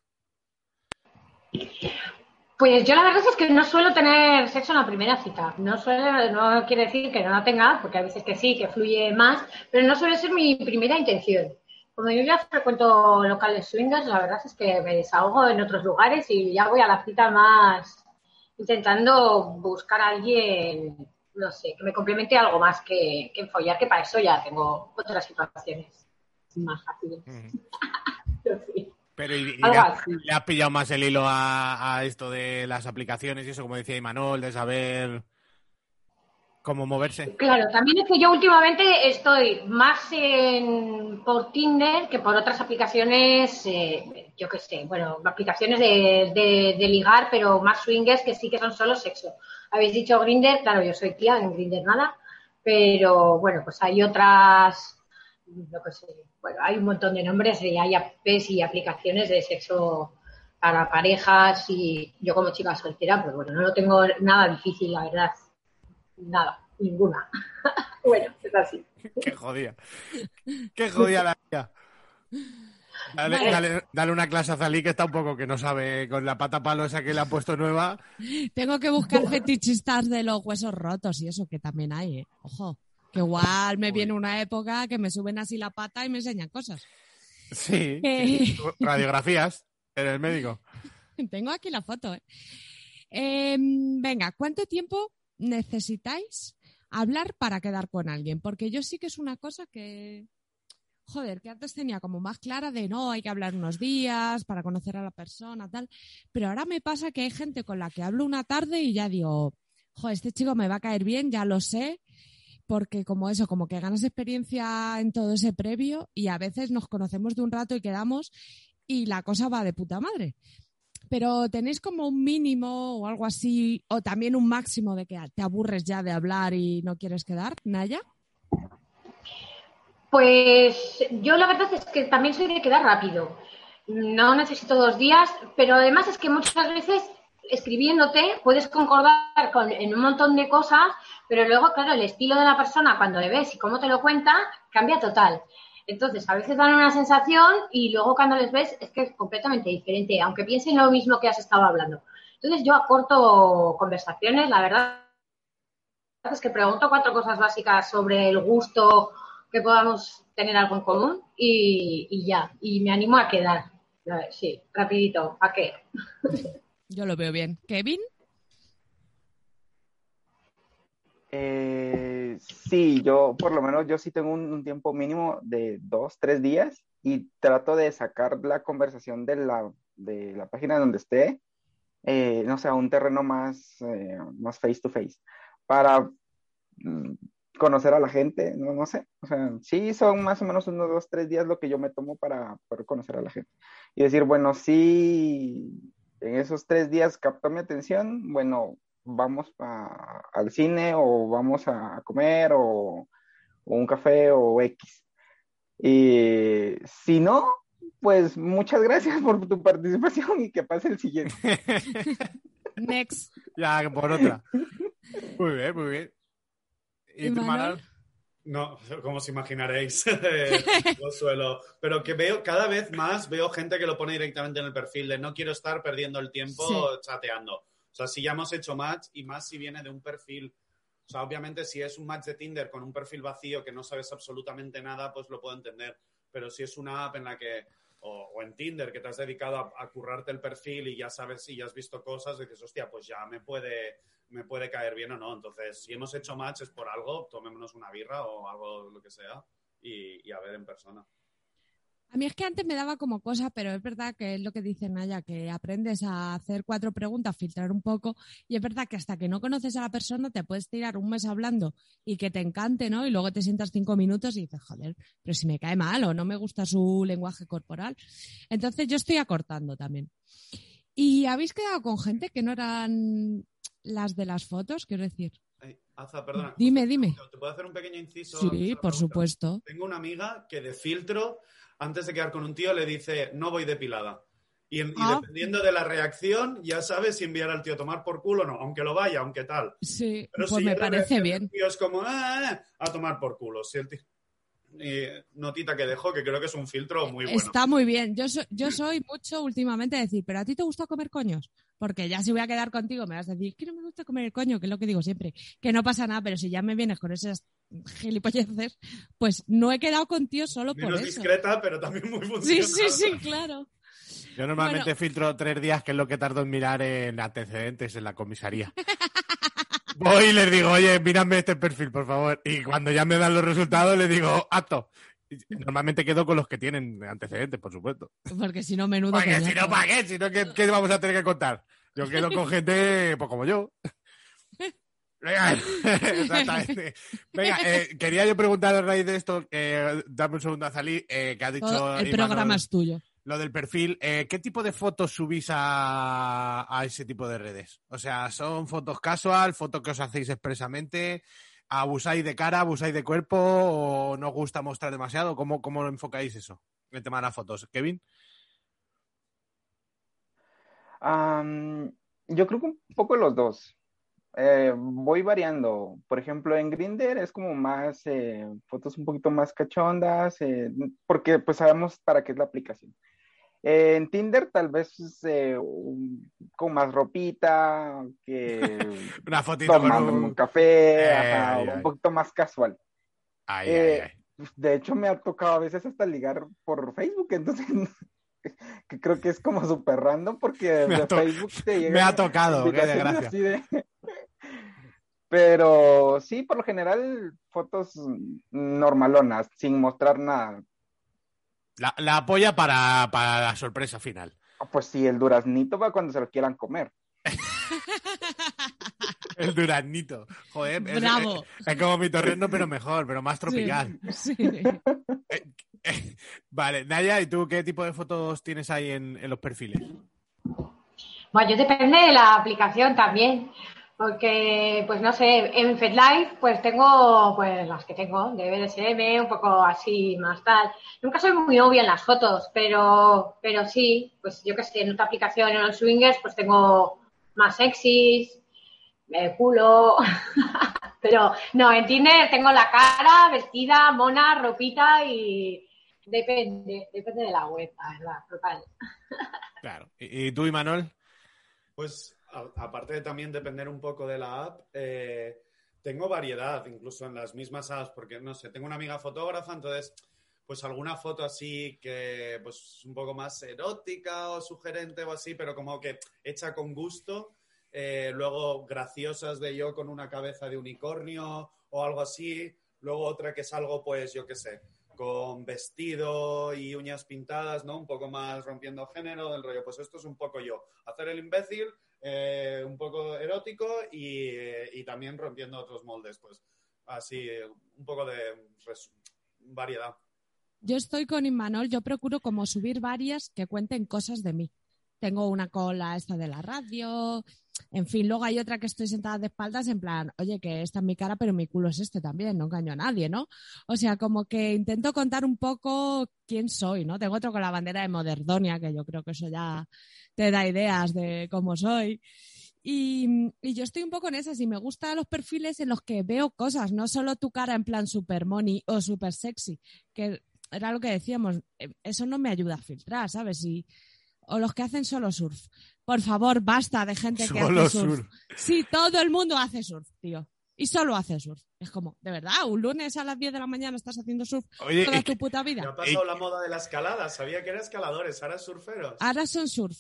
[SPEAKER 7] Pues yo la verdad es que no suelo tener sexo en la primera cita. No suele, no quiere decir que no la tenga, porque a veces que sí, que fluye más, pero no suele ser mi primera intención. Como yo ya frecuento locales swingers, la verdad es que me desahogo en otros lugares y ya voy a la cita más intentando buscar a alguien, no sé, que me complemente algo más que, que follar, que para eso ya tengo otras situaciones más fáciles. Pero sí.
[SPEAKER 3] Pero ¿y, le, has, le has pillado más el hilo a, a esto de las aplicaciones y eso, como decía Imanol, de saber cómo moverse?
[SPEAKER 7] Claro, también es que yo últimamente estoy más en, por Tinder que por otras aplicaciones, eh, yo qué sé, bueno, aplicaciones de, de- de ligar, pero más swingers que sí que son solo sexo. Habéis dicho Grinder, claro, yo soy tía, en Grinder nada, pero bueno, pues hay otras, yo qué sé, bueno, hay un montón de nombres y hay apps y aplicaciones de sexo para parejas y yo como chica soltera, pues bueno, no lo tengo nada difícil, la verdad. Nada, ninguna. bueno, es así.
[SPEAKER 3] Qué jodida. Qué jodida la vida. Dale,
[SPEAKER 7] Vale.
[SPEAKER 3] dale- dale una clase a Zalí que está un poco que no sabe con la pata palo esa que le ha puesto nueva.
[SPEAKER 4] Tengo que buscar fetichistas de los huesos rotos y eso que también hay, ¿eh? Ojo, que igual me viene una época que me suben así la pata y me enseñan cosas.
[SPEAKER 3] Sí.
[SPEAKER 4] Eh.
[SPEAKER 3] Radiografías en el médico.
[SPEAKER 4] Tengo aquí la foto, ¿eh? Em, venga, ¿cuánto tiempo necesitáis hablar para quedar con alguien? Porque yo sí que es una cosa que, joder, que antes tenía como más clara de no, hay que hablar unos días para conocer a la persona, tal. Pero ahora me pasa que hay gente con la que hablo una tarde y ya digo, joder, este chico me va a caer bien, ya lo sé. Porque como eso, como que ganas experiencia en todo ese previo y a veces nos conocemos de un rato y quedamos y la cosa va de puta madre pero tenéis como un mínimo o algo así, o también un máximo de que te aburres ya de hablar y no quieres quedar, Naya.
[SPEAKER 7] Pues yo la verdad es que también soy de quedar rápido. No necesito dos días, pero además es que muchas veces escribiéndote puedes concordar con, en un montón de cosas, pero luego, claro, el estilo de la persona cuando le ves y cómo te lo cuenta cambia total. Entonces, a veces dan una sensación y luego cuando les ves es que es completamente diferente, aunque piensen lo mismo que has estado hablando. Entonces, yo acorto conversaciones, la verdad es que pregunto cuatro cosas básicas sobre el gusto, que podamos tener algo en común y, y ya, y me animo a quedar. Sí, rapidito, ¿a qué?
[SPEAKER 4] Yo lo veo bien. Kevin,
[SPEAKER 8] Eh, sí, yo por lo menos yo sí tengo un, tiempo mínimo de dos, tres días y trato de sacar la conversación de la, de la página donde esté, eh, no sé, a un terreno más, eh, más face to face, para mm, conocer a la gente, no, no sé, o sea, sí son más o menos unos dos, tres días lo que yo me tomo para poder conocer a la gente y decir, bueno, sí, en esos tres días captó mi atención, bueno, vamos a- al cine o vamos a comer o, o un café o X. Y si no, pues muchas gracias por tu participación y que pase el siguiente.
[SPEAKER 4] next.
[SPEAKER 3] Ya, por otra. Muy bien, muy bien. ¿Y tú,
[SPEAKER 4] Manuel?
[SPEAKER 3] Manol?
[SPEAKER 6] No, como os imaginaréis, lo suelo. Pero que veo, cada vez más veo gente que lo pone directamente en el perfil de no quiero estar perdiendo el tiempo
[SPEAKER 4] Sí.
[SPEAKER 6] chateando. O sea, si ya hemos hecho match y más si viene de un perfil. O sea, obviamente si es un match de Tinder con un perfil vacío que no sabes absolutamente nada, pues lo puedo entender. Pero si es una app en la que, o, en Tinder, que te has dedicado a, a currarte el perfil y ya sabes si ya has visto cosas, dices, hostia, pues ya me puede, me puede caer bien o no. Entonces, si hemos hecho match es por algo, tomémonos una birra o algo, lo que sea, y, y a ver en persona.
[SPEAKER 4] A mí es que antes me daba como cosa, pero es verdad que es lo que dice Naya, que aprendes a hacer cuatro preguntas, filtrar un poco, y es verdad que hasta que no conoces a la persona te puedes tirar un mes hablando y que te encante, ¿no? Y luego te sientas cinco minutos y dices, joder, pero si me cae mal o no me gusta su lenguaje corporal. Entonces yo estoy acortando también. ¿Y habéis quedado con gente que no eran las de las fotos? Quiero decir,
[SPEAKER 6] Ay, Aza, perdona.
[SPEAKER 4] dime, dime.
[SPEAKER 6] ¿Te puedo hacer un pequeño inciso?
[SPEAKER 4] Sí, por
[SPEAKER 6] pregunta?
[SPEAKER 4] supuesto.
[SPEAKER 6] Tengo una amiga que de filtro, antes de quedar con un tío, le dice, no voy depilada. Y, y
[SPEAKER 4] Ah.
[SPEAKER 6] dependiendo de la reacción, ya sabes si enviar al tío a tomar por culo o no, aunque lo vaya, aunque tal.
[SPEAKER 4] Sí,
[SPEAKER 6] Pero
[SPEAKER 4] pues
[SPEAKER 6] si
[SPEAKER 4] me parece bien.
[SPEAKER 6] tío es como, "Ah, ah", a tomar por culo. Si el tío- y notita que dejó, que creo que es un filtro muy bueno.
[SPEAKER 4] Está muy bien. Yo, so- yo soy mucho últimamente de decir, pero a ti te gusta comer coños. Porque ya si voy a quedar contigo me vas a decir que no me gusta comer el coño, que es lo que digo siempre. Que no pasa nada, pero si ya me vienes con esas gilipolleces, pues no he quedado contigo solo por
[SPEAKER 6] Menos
[SPEAKER 4] eso.
[SPEAKER 6] discreta, pero también muy
[SPEAKER 4] Sí,
[SPEAKER 6] funcional.
[SPEAKER 4] sí, sí, claro.
[SPEAKER 3] Yo normalmente
[SPEAKER 4] Bueno.
[SPEAKER 3] filtro tres días, que es lo que tardo en mirar en antecedentes en la comisaría. Voy y les digo, oye, mírame este perfil, por favor. Y cuando ya me dan los resultados, les digo, acto. Normalmente quedo con los que tienen antecedentes, por supuesto.
[SPEAKER 4] Porque si no, menudo
[SPEAKER 3] Porque si no, ¿para qué? Si no, ¿qué, qué vamos a tener que contar? Yo quedo con gente, pues como yo. Venga, exactamente. Venga, eh, quería yo preguntar a raíz de esto, eh, dame un segundo a Zalí, eh, que ha dicho...
[SPEAKER 4] El
[SPEAKER 3] Imanol-
[SPEAKER 4] programa es tuyo.
[SPEAKER 3] Lo del perfil, eh, ¿qué tipo de fotos subís a, ese tipo de redes? O sea, ¿son fotos casual, fotos que os hacéis expresamente? ¿Abusáis de cara, abusáis de cuerpo o no os gusta mostrar demasiado? ¿Cómo, cómo lo enfocáis eso? El tema de las fotos. Kevin.
[SPEAKER 8] Am, yo creo que un poco los dos. Eh, voy variando. Por ejemplo, en Grindr es como más eh, fotos un poquito más cachondas, eh, porque pues sabemos para qué es la aplicación. Eh, en Tinder tal vez eh, un- con más ropita, que
[SPEAKER 3] Una fotito
[SPEAKER 8] tomando
[SPEAKER 3] un...
[SPEAKER 8] un café,
[SPEAKER 3] Eh,
[SPEAKER 8] ajá,
[SPEAKER 3] ay,
[SPEAKER 8] un
[SPEAKER 3] ay.
[SPEAKER 8] poquito más casual.
[SPEAKER 3] Ay, ay, ay.
[SPEAKER 8] De hecho, me ha tocado a veces hasta ligar por Facebook, entonces que creo que es como súper random porque
[SPEAKER 3] Me
[SPEAKER 8] de Facebook te
[SPEAKER 3] me
[SPEAKER 8] llegan
[SPEAKER 3] ha tocado, qué desgracia.
[SPEAKER 8] de- Pero sí, por lo general, fotos normalonas, sin mostrar nada.
[SPEAKER 3] La, la apoya para, para la sorpresa final.
[SPEAKER 8] Ah, Pues sí, el duraznito va cuando se lo quieran comer.
[SPEAKER 3] El duraznito. Joder, es,
[SPEAKER 4] Bravo.
[SPEAKER 3] es- es como mi torreno, pero mejor, pero más tropical.
[SPEAKER 4] Sí.
[SPEAKER 3] Vale, Naya, ¿y tú qué tipo de fotos tienes ahí en, en los perfiles?
[SPEAKER 7] Bueno, yo depende de la aplicación también, porque, pues no sé, en FedLife pues tengo pues las que tengo de BDSM, un poco así más tal. Nunca soy muy obvia en las fotos, pero, pero sí, pues yo que sé, en otra aplicación, en los swingers, pues tengo más sexys, eh, culo, pero no, en Tinder tengo la cara vestida, mona, ropita y depende, depende de la web, la verdad, total.
[SPEAKER 3] Claro. ¿Y, y tú, Imanol?
[SPEAKER 6] Pues aparte de también depender un poco de la app, eh, tengo variedad incluso en las mismas apps, porque no sé, tengo una amiga fotógrafa, entonces pues alguna foto así que pues un poco más erótica o sugerente o así, pero como que hecha con gusto. Eh, luego graciosas de yo con una cabeza de unicornio o algo así. Luego otra que es algo, pues yo qué sé, con vestido y uñas pintadas, ¿no? Un poco más rompiendo género del rollo. Pues esto es un poco yo. Hacer el imbécil, eh, un poco erótico y, eh, y también rompiendo otros moldes. Pues así, un poco de variedad.
[SPEAKER 4] Yo estoy con Inmanol, yo procuro como subir varias que cuenten cosas de mí. Tengo una cola esta de la radio, en fin, luego hay otra que estoy sentada de espaldas en plan, oye, que esta es mi cara, pero mi culo es este también, no engaño a nadie, ¿no? O sea, como que intento contar un poco quién soy, ¿no? Tengo otro con la bandera de Moderdonia, que yo creo que eso ya te da ideas de cómo soy. Y, yo estoy un poco en esas y me gustan los perfiles en los que veo cosas, no solo tu cara en plan super money o super sexy, que era lo que decíamos, eh, eso no me ayuda a filtrar, ¿sabes? Y, o los que hacen solo surf. Por favor, basta de gente que
[SPEAKER 3] Solo
[SPEAKER 4] hace surf.
[SPEAKER 3] surf.
[SPEAKER 4] Sí, todo el mundo hace surf, tío. Y solo hace surf. Es como, de verdad, un lunes a las 10 de la mañana estás haciendo surf
[SPEAKER 3] Oye,
[SPEAKER 4] toda tu
[SPEAKER 3] que-
[SPEAKER 4] puta vida.
[SPEAKER 6] ha pasado la moda de la escalada. Sabía que eran escaladores, ahora surferos.
[SPEAKER 4] Ahora son surf.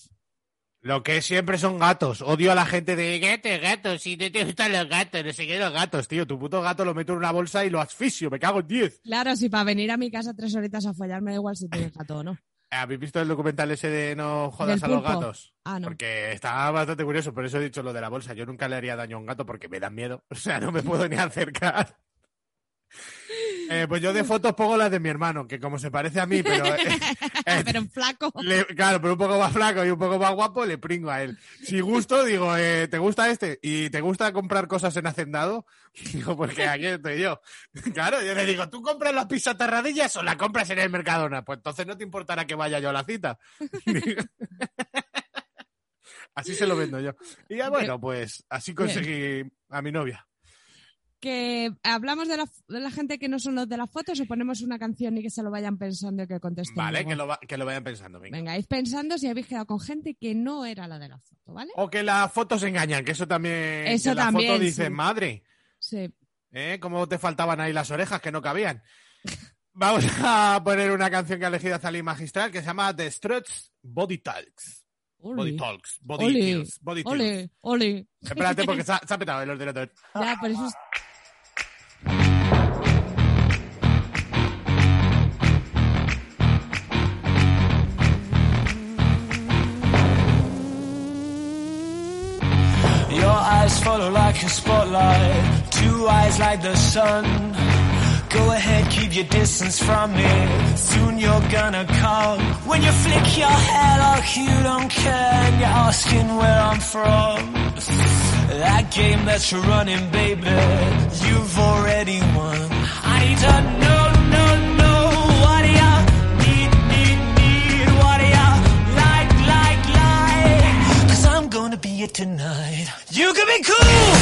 [SPEAKER 3] Lo que siempre son gatos. Odio a la gente de gatos, gatos, si no te gustan los gatos, no sé qué, los gatos, tío. Tu puto gato lo meto en una bolsa y lo asfixio, me cago en 10.
[SPEAKER 4] Claro, si para venir a mi casa tres horitas a follar me da igual si tienes gato o no.
[SPEAKER 3] ¿Habéis visto el documental ese de no jodas a los gatos?
[SPEAKER 4] Ah, no.
[SPEAKER 3] Porque está bastante curioso, por eso he dicho lo de la bolsa. Yo nunca le haría daño a un gato porque me dan miedo. O sea, no me puedo ni acercar. Eh, pues yo de fotos pongo las de mi hermano, que como se parece a mí, pero... eh, eh,
[SPEAKER 4] pero en flaco.
[SPEAKER 3] le- claro, pero un poco más flaco y un poco más guapo, le pringo a él. Si gusto, digo, eh, ¿te gusta este? ¿Y te gusta comprar cosas en Hacendado? Digo, porque aquí estoy yo. Claro, yo le digo, ¿tú compras las pizzas tarradillas o la compras en el Mercadona? Pues entonces no te importará que vaya yo a la cita. así se lo vendo yo. Y ya bueno, pues así conseguí a mi novia.
[SPEAKER 4] Que hablamos de la, de la gente que no son los de las fotos o ponemos una canción y que se lo vayan pensando y que contesten.
[SPEAKER 3] Vale, que lo, va- que lo vayan pensando. venga.
[SPEAKER 4] Venga, id pensando si habéis quedado con gente que no era la de la foto, ¿vale?
[SPEAKER 3] O que las fotos engañan, que eso también.
[SPEAKER 4] Eso
[SPEAKER 3] que la
[SPEAKER 4] también,
[SPEAKER 3] foto dice,
[SPEAKER 4] sí.
[SPEAKER 3] madre,
[SPEAKER 4] Sí.
[SPEAKER 3] ¿eh? ¿Cómo te faltaban ahí las orejas que no cabían? Vamos a poner una canción que ha elegido Zalí Magistral que se llama The Struts Body Talks. Body. Talks. Body
[SPEAKER 4] Ole,
[SPEAKER 3] Kills. Body
[SPEAKER 4] ole.
[SPEAKER 3] Espérate porque se ha, se ha petado el ordenador.
[SPEAKER 4] Ya, por eso es-
[SPEAKER 1] follow like a spotlight, two eyes like the sun. Go ahead, keep your distance from me. Soon you're gonna come. When you flick your hair like you don't care, and you're asking where I'm from. That game that you're running, baby, you've already won. I need to know, know, know what do you need, need, need, what do you like, like, like? 'Cause tonight. You can be cool,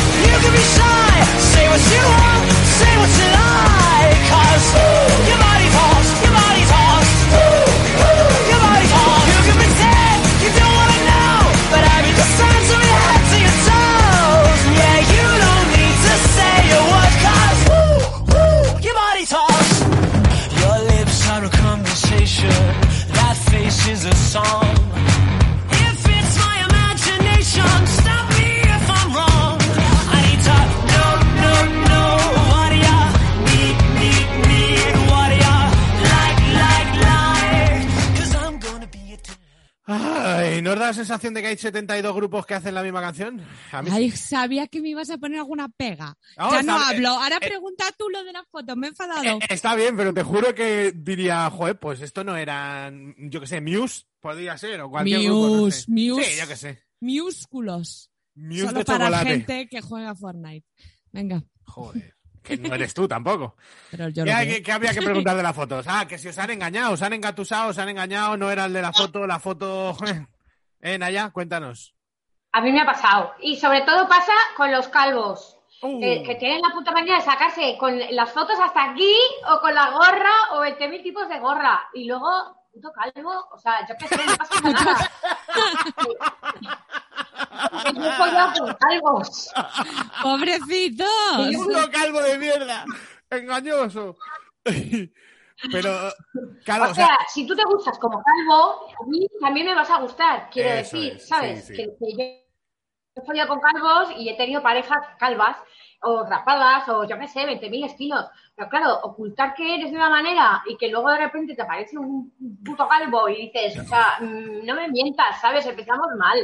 [SPEAKER 3] sensación de que hay 72 grupos que hacen la misma canción? A mí sí.
[SPEAKER 4] Ay, sabía que me ibas a poner alguna pega.
[SPEAKER 3] No,
[SPEAKER 4] ya no hablo. Ahora
[SPEAKER 3] eh,
[SPEAKER 4] pregunta tú lo de las fotos. Me he enfadado.
[SPEAKER 3] Eh, Está bien, pero te juro que diría, joder, pues esto no eran, yo qué sé, Muse, podría ser, o cualquier grupo, no
[SPEAKER 4] Muse,
[SPEAKER 3] sé.
[SPEAKER 4] Muse.
[SPEAKER 3] Sí, yo qué sé.
[SPEAKER 4] Miúsculos.
[SPEAKER 3] Muse
[SPEAKER 4] Solo
[SPEAKER 3] de
[SPEAKER 4] para
[SPEAKER 3] chocolate.
[SPEAKER 4] gente que juega Fortnite. Venga.
[SPEAKER 3] Joder, que no eres tú tampoco.
[SPEAKER 4] Pero yo
[SPEAKER 3] ¿Qué,
[SPEAKER 4] veo.
[SPEAKER 3] qué- qué habría que preguntar de las fotos? Ah, que si os han engañado, os han engatusado, os han engañado, no era el de la foto, la foto... Eh, Naya, cuéntanos.
[SPEAKER 7] A mí me ha pasado. Y sobre todo pasa con los calvos.
[SPEAKER 3] Uh.
[SPEAKER 7] eh, que tienen la puta manía de sacarse con las fotos hasta aquí o con la gorra o 20.000 tipos de gorra. Y luego, puto calvo, o sea, yo qué sé, no pasa nada. Que yo he follado con calvos.
[SPEAKER 4] ¡Pobrecito!
[SPEAKER 3] ¡Puto calvo de mierda! ¡Engañoso! Pero, claro,
[SPEAKER 7] o sea, si tú te gustas como calvo, a mí también me vas a gustar, quiero decir,
[SPEAKER 3] es,
[SPEAKER 7] ¿sabes?
[SPEAKER 3] sí, sí.
[SPEAKER 7] Que, que yo he follado con calvos y he tenido parejas calvas o rapadas o yo qué sé, 20.000 estilos. Pero claro, ocultar que eres de una manera y que luego de repente te aparece un puto calvo y dices, o sea, mm, no me mientas, ¿sabes? Empezamos mal.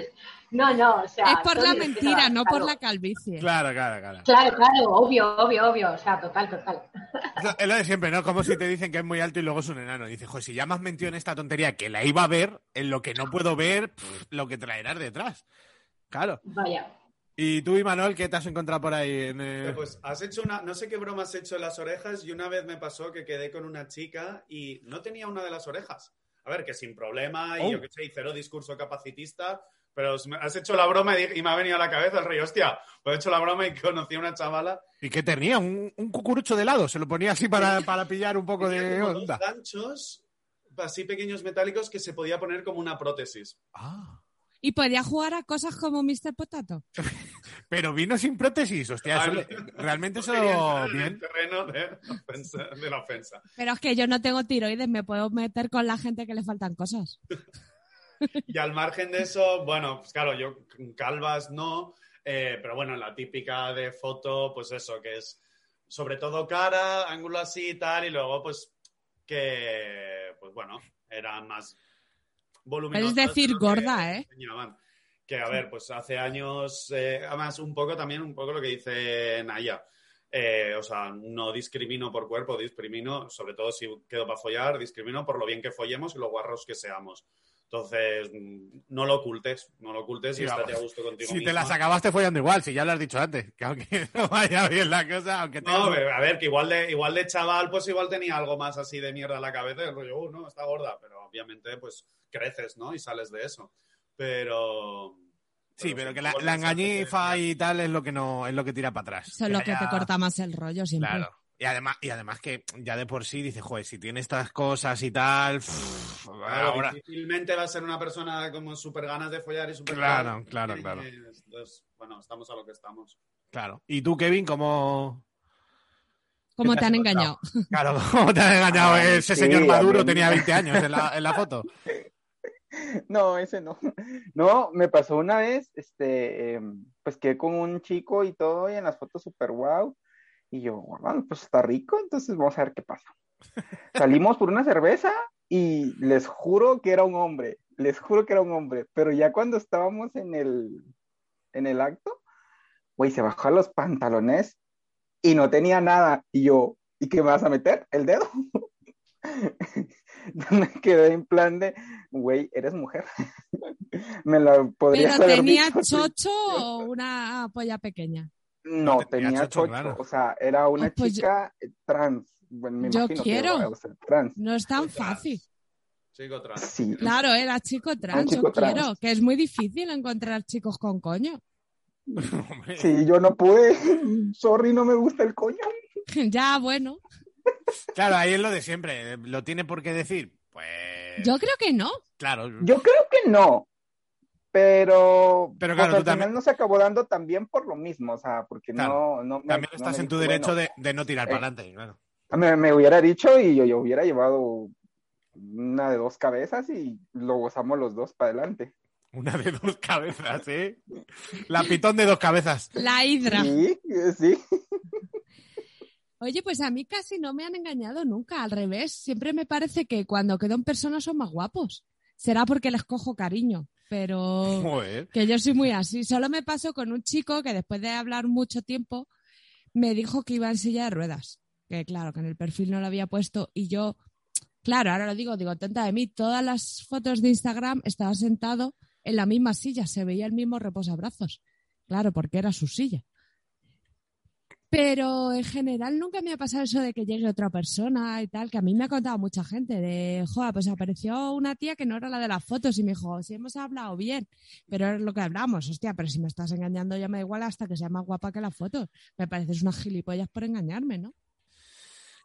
[SPEAKER 7] No, no, o sea...
[SPEAKER 4] Es por la mentira, no por la calvicie.
[SPEAKER 3] Claro, claro, claro.
[SPEAKER 7] Claro, claro, obvio, obvio, obvio, o sea, total, total.
[SPEAKER 3] Es lo- Es lo de siempre, ¿no? Como si te dicen que es muy alto y luego es un enano. Dices, joder, si ya me has mentido en esta tontería que la iba a ver, en lo que no puedo ver, pff, lo que traerás detrás. Claro.
[SPEAKER 7] Vaya.
[SPEAKER 3] ¿Y tú, Imanol, qué te has encontrado por ahí? En, eh?
[SPEAKER 6] Eh, Pues has hecho una, no sé qué broma has hecho en las orejas y una vez me pasó que quedé con una chica y no tenía una de las orejas. A ver, que sin problema y
[SPEAKER 3] Oh.
[SPEAKER 6] yo qué sé, y cero discurso capacitista, pero has hecho la broma y, me ha venido a la cabeza el rey, hostia, pues he hecho la broma y conocí a una chavala.
[SPEAKER 3] ¿Y qué tenía? ¿Un, un cucurucho de helado? Se lo ponía así para, para pillar un poco
[SPEAKER 6] Tenía
[SPEAKER 3] de
[SPEAKER 6] como dos
[SPEAKER 3] onda.
[SPEAKER 6] ganchos así pequeños metálicos que se podía poner como una prótesis.
[SPEAKER 3] Ah.
[SPEAKER 4] Y podía jugar a cosas como Mr. Potato.
[SPEAKER 3] Pero vino sin prótesis, hostia. eso realmente eso
[SPEAKER 6] en
[SPEAKER 3] bien.
[SPEAKER 6] el terreno de, ofensa- de la ofensa.
[SPEAKER 4] Pero es que yo no tengo tiroides, me puedo meter con la gente que le faltan cosas.
[SPEAKER 6] Y al margen de eso, bueno, pues claro, yo calvas no, eh, pero bueno, la típica de foto, pues eso, que es sobre todo cara, ángulo así y tal, y luego pues que, pues bueno, eran más voluminosas.
[SPEAKER 4] Puedes decir
[SPEAKER 6] de
[SPEAKER 4] gorda, ¿eh?
[SPEAKER 6] Que a ver, pues hace años, eh, además un poco también, un poco lo que dice Naya. Eh, o sea, no discrimino por cuerpo, discrimino, sobre todo si quedo para follar, discrimino por lo bien que follemos y lo guarros que seamos. Entonces, no lo ocultes, no lo ocultes y
[SPEAKER 3] Sí,
[SPEAKER 6] estate
[SPEAKER 3] vamos.
[SPEAKER 6] a gusto contigo
[SPEAKER 3] Si te las acabaste follando igual, si ya lo has dicho antes. Que aunque no vaya bien la cosa, aunque
[SPEAKER 6] No,
[SPEAKER 3] tengas-
[SPEAKER 6] pero a ver, que igual de, igual de chaval, pues igual tenía algo más así de mierda en la cabeza, el rollo, uh, no, está gorda, pero obviamente, pues creces, ¿no? Y sales de eso. Pero.
[SPEAKER 3] Sí, pero que la, engañifa y tal es lo que no es lo que tira para atrás.
[SPEAKER 4] Eso es lo que te corta más el rollo siempre.
[SPEAKER 3] Claro. Y además, y además que ya de por sí dices, joder, si tiene estas cosas y tal, pff,
[SPEAKER 6] Claro,
[SPEAKER 3] ahora.
[SPEAKER 6] difícilmente va a ser una persona como súper ganas de follar y súper.
[SPEAKER 3] Claro, claro, claro.
[SPEAKER 6] Entonces, bueno, estamos a lo que estamos.
[SPEAKER 3] Claro. ¿Y tú, Kevin, cómo,
[SPEAKER 4] ¿Cómo
[SPEAKER 3] ¿Qué
[SPEAKER 4] te han engañado?
[SPEAKER 3] claro, cómo te han engañado?
[SPEAKER 8] Ah,
[SPEAKER 3] Ese
[SPEAKER 8] sí,
[SPEAKER 3] señor
[SPEAKER 8] a
[SPEAKER 3] Maduro
[SPEAKER 8] mí-
[SPEAKER 3] tenía 20 años en la, en la foto.
[SPEAKER 8] No, ese no. No, me pasó una vez, este, em, pues quedé con un chico y todo, y en las fotos super wow. Y yo, bueno, pues está rico, entonces vamos a ver qué pasa. Salimos por una cerveza y les juro que era un hombre, les juro que era un hombre, pero ya cuando estábamos en el, en el acto, güey, se bajó los pantalones y no tenía nada. Y yo, ¿y qué me vas a meter? ¿El dedo? me quedé en plan de, güey, eres mujer. me la podrías
[SPEAKER 4] ¿Pero tenía
[SPEAKER 8] dicho
[SPEAKER 4] chocho o una polla pequeña?
[SPEAKER 8] No,
[SPEAKER 3] No, tenía chocho,
[SPEAKER 8] chocho,
[SPEAKER 3] claro.
[SPEAKER 8] o sea, era una
[SPEAKER 4] Ah, pues
[SPEAKER 8] chica eh, trans. Bueno, me
[SPEAKER 4] Yo quiero.
[SPEAKER 8] que iba a ser trans.
[SPEAKER 4] No es tan fácil.
[SPEAKER 6] Chico trans.
[SPEAKER 8] Sí.
[SPEAKER 4] Claro, era chico trans,
[SPEAKER 8] chico
[SPEAKER 4] yo
[SPEAKER 8] trans.
[SPEAKER 4] quiero, que es muy difícil encontrar chicos con coño.
[SPEAKER 8] Sí, yo no pude. Sorry, no me gusta el coño.
[SPEAKER 4] ya, bueno.
[SPEAKER 3] Claro, ahí es lo de siempre. ¿Lo tiene por qué decir? Pues.
[SPEAKER 4] Yo creo que no.
[SPEAKER 3] Claro.
[SPEAKER 8] Yo creo que no. Pero,
[SPEAKER 3] Pero
[SPEAKER 8] pues,
[SPEAKER 3] claro, tú
[SPEAKER 8] al final
[SPEAKER 3] también-
[SPEAKER 8] no se acabó dando también por lo mismo, o sea, porque
[SPEAKER 3] Claro.
[SPEAKER 8] no, no me-
[SPEAKER 3] También
[SPEAKER 8] no
[SPEAKER 3] estás
[SPEAKER 8] me
[SPEAKER 3] en tu
[SPEAKER 8] dijo,
[SPEAKER 3] derecho
[SPEAKER 8] bueno,
[SPEAKER 3] de, de no tirar
[SPEAKER 8] eh,
[SPEAKER 3] para adelante, claro.
[SPEAKER 8] me, me hubiera dicho y yo, yo hubiera llevado una de dos cabezas y lo gozamos los dos para adelante.
[SPEAKER 3] Una de dos cabezas, ¿eh? La pitón de dos cabezas.
[SPEAKER 4] La hidra.
[SPEAKER 8] Sí, sí.
[SPEAKER 4] Oye, pues a mí casi no me han engañado nunca, al revés. Siempre me parece que cuando quedo en persona son más guapos. Será porque les cojo cariño, pero
[SPEAKER 3] Joder.
[SPEAKER 4] que yo soy muy así. Solo me pasó con un chico que después de hablar mucho tiempo me dijo que iba en silla de ruedas. Que claro, que en el perfil no lo había puesto y yo, claro, ahora lo digo, digo, tonta de mí, todas las fotos de Instagram estaba sentado en la misma silla, se veía el mismo reposabrazos. Claro, porque era su silla. Pero en general nunca me ha pasado eso de que llegue otra persona y tal, que a mí me ha contado mucha gente de, joder, pues apareció una tía que no era la de las fotos y me dijo, si hemos hablado bien, pero es lo que hablamos, hostia, pero si me estás engañando ya me da igual hasta que sea más guapa que las fotos. Me pareces unas gilipollas por engañarme, ¿no?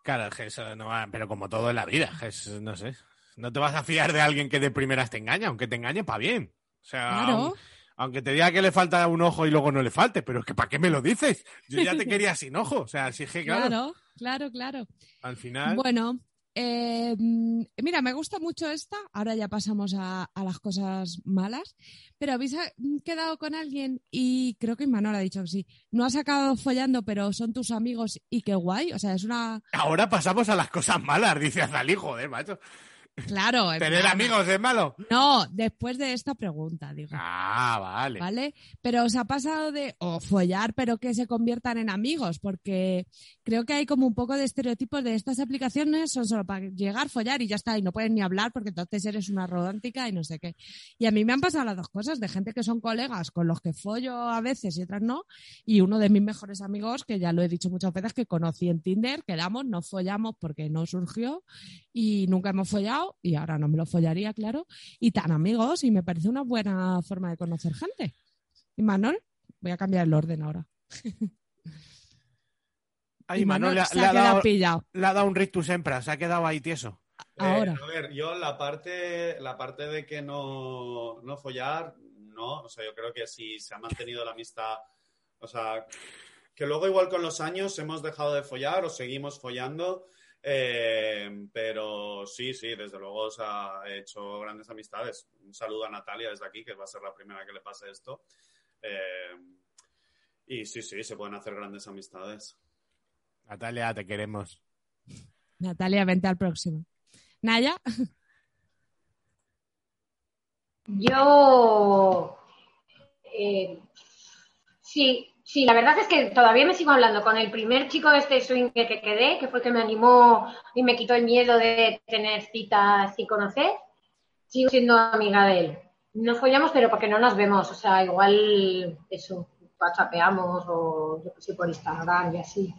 [SPEAKER 3] Claro, eso no va, pero como todo en la vida, no sé. No te vas a fiar de alguien que de primeras te engaña, aunque te engañe para bien. O sea,
[SPEAKER 4] Claro.
[SPEAKER 3] aun- aunque te diga que le falta un ojo y luego no le falte, pero es que ¿para qué me lo dices? Yo ya te quería sin ojo. O sea, si es que, claro,
[SPEAKER 4] Claro, claro, claro.
[SPEAKER 3] al final.
[SPEAKER 4] Bueno, eh, mira, me gusta mucho esta. Ahora ya pasamos a, a las cosas malas. Pero habéis quedado con alguien y creo que Imanol ha dicho que sí. No has acabado follando, pero son tus amigos y qué guay. O sea, es una.
[SPEAKER 3] Ahora pasamos a las cosas malas, dice Azalí, joder, macho.
[SPEAKER 4] Claro. en
[SPEAKER 3] ¿Tener amigos es malo?
[SPEAKER 4] No, después de esta pregunta, digo.
[SPEAKER 3] Ah, vale.
[SPEAKER 4] ¿Vale? Pero os ha pasado de o follar, pero que se conviertan en amigos, porque creo que hay como un poco de estereotipos de estas aplicaciones son solo para llegar, follar y ya está, y no pueden ni hablar porque entonces eres una romántica y no sé qué. Y a mí me han pasado las dos cosas, de gente que son colegas con los que follo a veces y otras no, y uno de mis mejores amigos, que ya lo he dicho muchas veces, que conocí en Tinder, quedamos, no follamos porque no surgió y nunca hemos follado y ahora no me lo follaría, claro, y tan amigos y me parece una buena forma de conocer gente. Y Manuel, voy a cambiar el orden ahora.
[SPEAKER 3] Ay,
[SPEAKER 4] Y
[SPEAKER 3] Manuel le, ha- le dado,
[SPEAKER 4] pillado.
[SPEAKER 3] le ha dado un rictus sempra, se ha quedado ahí tieso.
[SPEAKER 4] Ahora.
[SPEAKER 6] Eh, a ver, yo la parte, la parte de que no, no follar, no. O sea, yo creo que si se ha mantenido la amistad, o sea, que luego igual con los años hemos dejado de follar o seguimos follando, eh, pero sí, sí, desde luego o sea, he hecho grandes amistades. Un saludo a Natalia desde aquí, que va a ser la primera que le pase esto. Eh, y sí, sí, se pueden hacer grandes amistades.
[SPEAKER 3] Natalia, te queremos.
[SPEAKER 4] Natalia, vente al próximo. Naya,
[SPEAKER 7] Yo. eh, sí, sí, la verdad es que todavía me sigo hablando con el primer chico de este swing que que quedé, que fue el que me animó y me quitó el miedo de tener citas y conocer. Sigo siendo amiga de él. No follamos, pero porque no nos vemos. O sea, igual eso, whatsappeamos o yo que sé, por Instagram y así.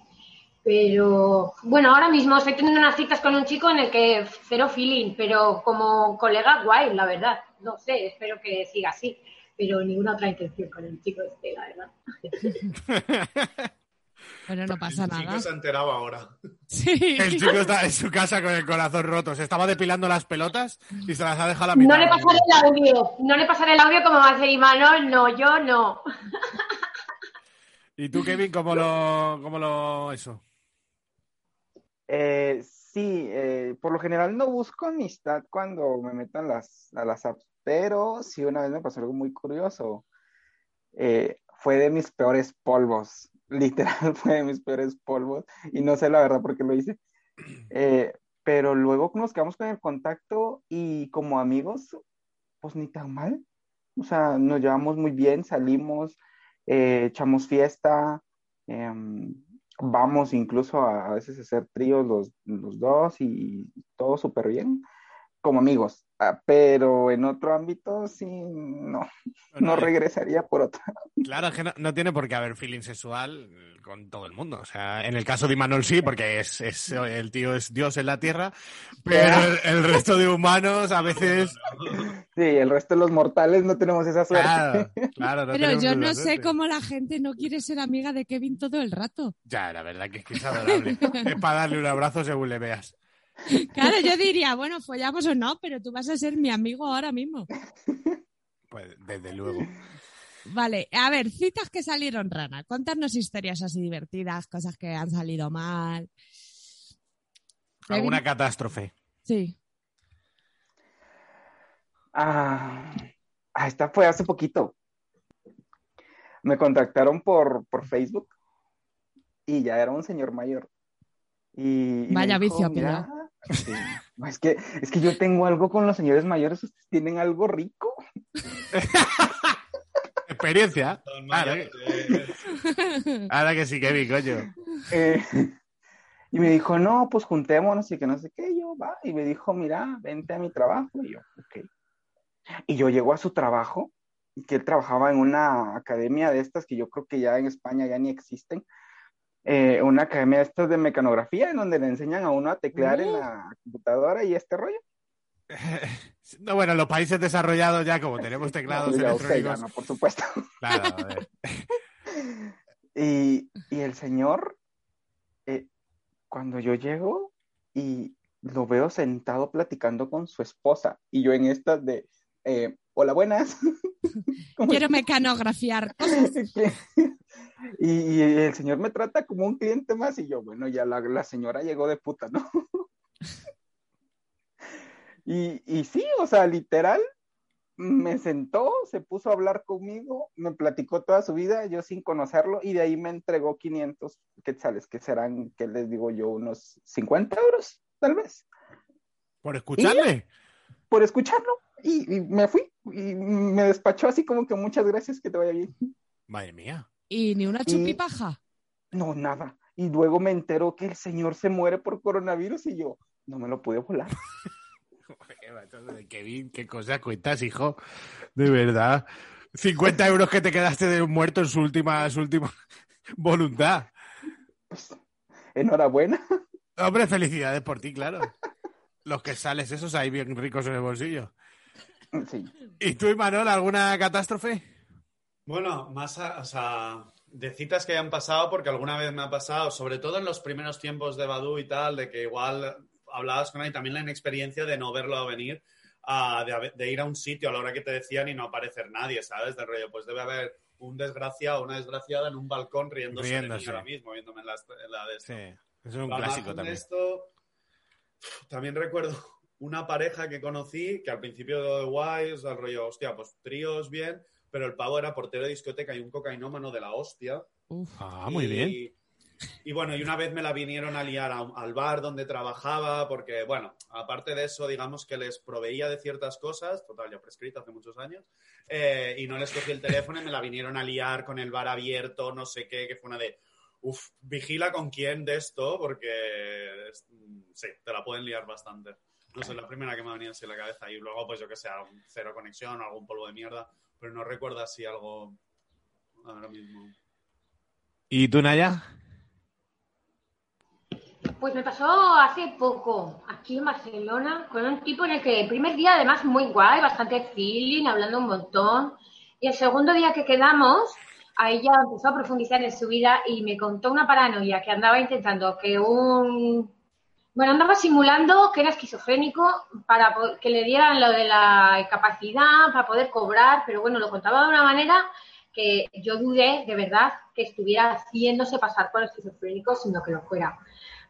[SPEAKER 7] Pero bueno, ahora mismo estoy teniendo unas citas con un chico en el que cero feeling, pero como colega guay, la verdad. No sé, espero que siga así, pero ninguna otra intención con el chico este, la verdad.
[SPEAKER 4] pero no pasa
[SPEAKER 6] el chico
[SPEAKER 4] nada.
[SPEAKER 6] se ha enterado ahora.
[SPEAKER 4] Sí.
[SPEAKER 3] El chico está en su casa con el corazón roto. Se estaba depilando las pelotas y se las ha dejado a la mitad.
[SPEAKER 7] No le pasaré el audio, no le pasaré el audio como va a hacer Imanol, no, yo no.
[SPEAKER 3] ¿Y tú, Kevin, cómo lo, cómo lo eso?
[SPEAKER 8] Eh, sí, eh, por lo general no busco amistad cuando me meto en las, a las apps, pero sí una vez me pasó algo muy curioso. Eh, fue de mis peores polvos, literal fue de mis peores polvos, y no sé la verdad por qué lo hice. Eh, pero luego nos quedamos con el contacto y como amigos, pues ni tan mal. O sea, nos llevamos muy bien, salimos, eh, echamos fiesta, em, vamos incluso a, veces a hacer tríos los, los dos y todo súper bien, como amigos. Ah, pero en otro ámbito, sí, no, no regresaría por otra.
[SPEAKER 3] Claro, es que no, no tiene por qué haber feeling sexual con todo el mundo. O sea, en el caso de Imanol sí, porque es, es- el tío es Dios en la tierra, pero el, el resto de humanos a veces...
[SPEAKER 8] Sí, el resto de los mortales no tenemos esa suerte.
[SPEAKER 3] Claro, claro, no
[SPEAKER 4] Pero yo no sé cómo la gente no quiere ser amiga de Kevin todo el rato.
[SPEAKER 3] Ya, la verdad que es que es adorable. es para darle un abrazo según le veas.
[SPEAKER 4] Claro, yo diría, bueno, follamos o no, pero tú vas a ser mi amigo ahora mismo.
[SPEAKER 3] Pues desde luego.
[SPEAKER 4] Vale, a ver, citas que salieron rana. Contarnos historias así divertidas, cosas que han salido mal.
[SPEAKER 3] Alguna catástrofe.
[SPEAKER 4] Sí.
[SPEAKER 8] Ah, ah, esta fue hace poquito. Me contactaron por, por Facebook y ya era un señor mayor. Y,
[SPEAKER 4] Vaya
[SPEAKER 8] dijo,
[SPEAKER 4] vicio,
[SPEAKER 8] "Mira, sí, es que, es que yo tengo algo con los señores mayores, ustedes tienen algo rico.
[SPEAKER 3] Experiencia. Ahora que sí, Kevin, coño.
[SPEAKER 8] Eh, y me dijo, no, pues juntémonos y que no sé qué. Y yo, va. Y me dijo, mira, vente a mi trabajo. Y yo, ok. Y yo llego a su trabajo, y que él trabajaba en una academia de estas que yo creo que ya en España ya ni existen. Eh, una academia de mecanografía, en donde le enseñan a uno a teclear en la computadora y este rollo.
[SPEAKER 3] No, bueno, en los países desarrollados ya como tenemos teclados electrónicos.
[SPEAKER 8] ya, no, por supuesto.
[SPEAKER 3] Claro, a ver.
[SPEAKER 8] Y, y el señor, eh, cuando yo llego y lo veo sentado platicando con su esposa, y yo en estas de, eh, hola, buenas. ¿Cómo
[SPEAKER 4] Quiero mecanografiar
[SPEAKER 8] y, y el señor me trata como un cliente más, y yo, bueno, ya la, la señora llegó de puta, ¿no? y, y sí, o sea, literal, me sentó, se puso a hablar conmigo, me platicó toda su vida, yo sin conocerlo, y de ahí me entregó 500 quetzales, que serán, que les digo yo, unos 50 euros, tal vez,
[SPEAKER 3] Por escucharle.
[SPEAKER 8] por escucharlo. Y, y me fui, y me despachó así como que muchas gracias, que te vaya bien.
[SPEAKER 3] Madre mía.
[SPEAKER 4] Y ni una
[SPEAKER 8] Y-
[SPEAKER 4] chupipaja.
[SPEAKER 8] No, nada. Y luego me enteró que el señor se muere por coronavirus y yo no me lo pude volar.
[SPEAKER 3] Qué macho de Kevin, qué cosas cuentas, hijo. De verdad. 50 euros que te quedaste de un muerto en su última, su última voluntad.
[SPEAKER 8] Pues, enhorabuena.
[SPEAKER 3] Hombre, felicidades por ti, claro. Los que sales esos ahí bien ricos en el bolsillo.
[SPEAKER 8] Sí.
[SPEAKER 3] ¿Y tú, Imanol, alguna catástrofe?
[SPEAKER 6] Bueno, más, a- o sea, de citas que hayan pasado, porque alguna vez me ha pasado, sobre todo en los primeros tiempos de Badu y tal, de que igual hablabas con él y también la inexperiencia de no verlo venir, de, de ir a un sitio a la hora que te decían y no aparecer nadie, ¿sabes? Del rollo, pues debe haber un desgraciado o una desgraciada en un balcón riéndose, de
[SPEAKER 3] Riéndose.
[SPEAKER 6] mí ahora mismo, viéndome en la, en la de esto.
[SPEAKER 3] Sí, eso es un
[SPEAKER 6] Al
[SPEAKER 3] clásico
[SPEAKER 6] de
[SPEAKER 3] también.
[SPEAKER 6] esto, también recuerdo una pareja que conocí que al principio de guay, o sea, el rollo, hostia, pues tríos bien, pero el pavo era portero de discoteca y un cocainómano de la hostia.
[SPEAKER 4] Uf.
[SPEAKER 3] Ah, muy
[SPEAKER 6] y,
[SPEAKER 3] bien.
[SPEAKER 6] Y bueno, y una vez me la vinieron a liar a- al bar donde trabajaba, porque, bueno, aparte de eso, digamos que les proveía de ciertas cosas, total, ya prescrito hace muchos años, eh, y no les cogí el teléfono y me la vinieron a liar con el bar abierto, no sé qué, que fue una de, uff, vigila con quién de esto, porque es- mm, sí, te la pueden liar bastante. No sé, la primera que me ha venido así en la cabeza, y luego, pues yo que sé, algún cero conexión, algún polvo de mierda, pero no recuerdo así algo ahora mismo.
[SPEAKER 3] ¿Y tú, Naya?
[SPEAKER 7] Pues me pasó hace poco, aquí en Barcelona, con un tipo en el que el primer día, además, muy guay, bastante feeling, hablando un montón. Y el segundo día que quedamos, ahí ya empezó a profundizar en su vida y me contó una paranoia que andaba intentando que un. Bueno, andaba simulando que era esquizofrénico para que le dieran lo de la capacidad para poder cobrar, pero bueno, lo contaba de una manera que yo dudé de verdad que estuviera haciéndose pasar por esquizofrénico, sino que lo fuera.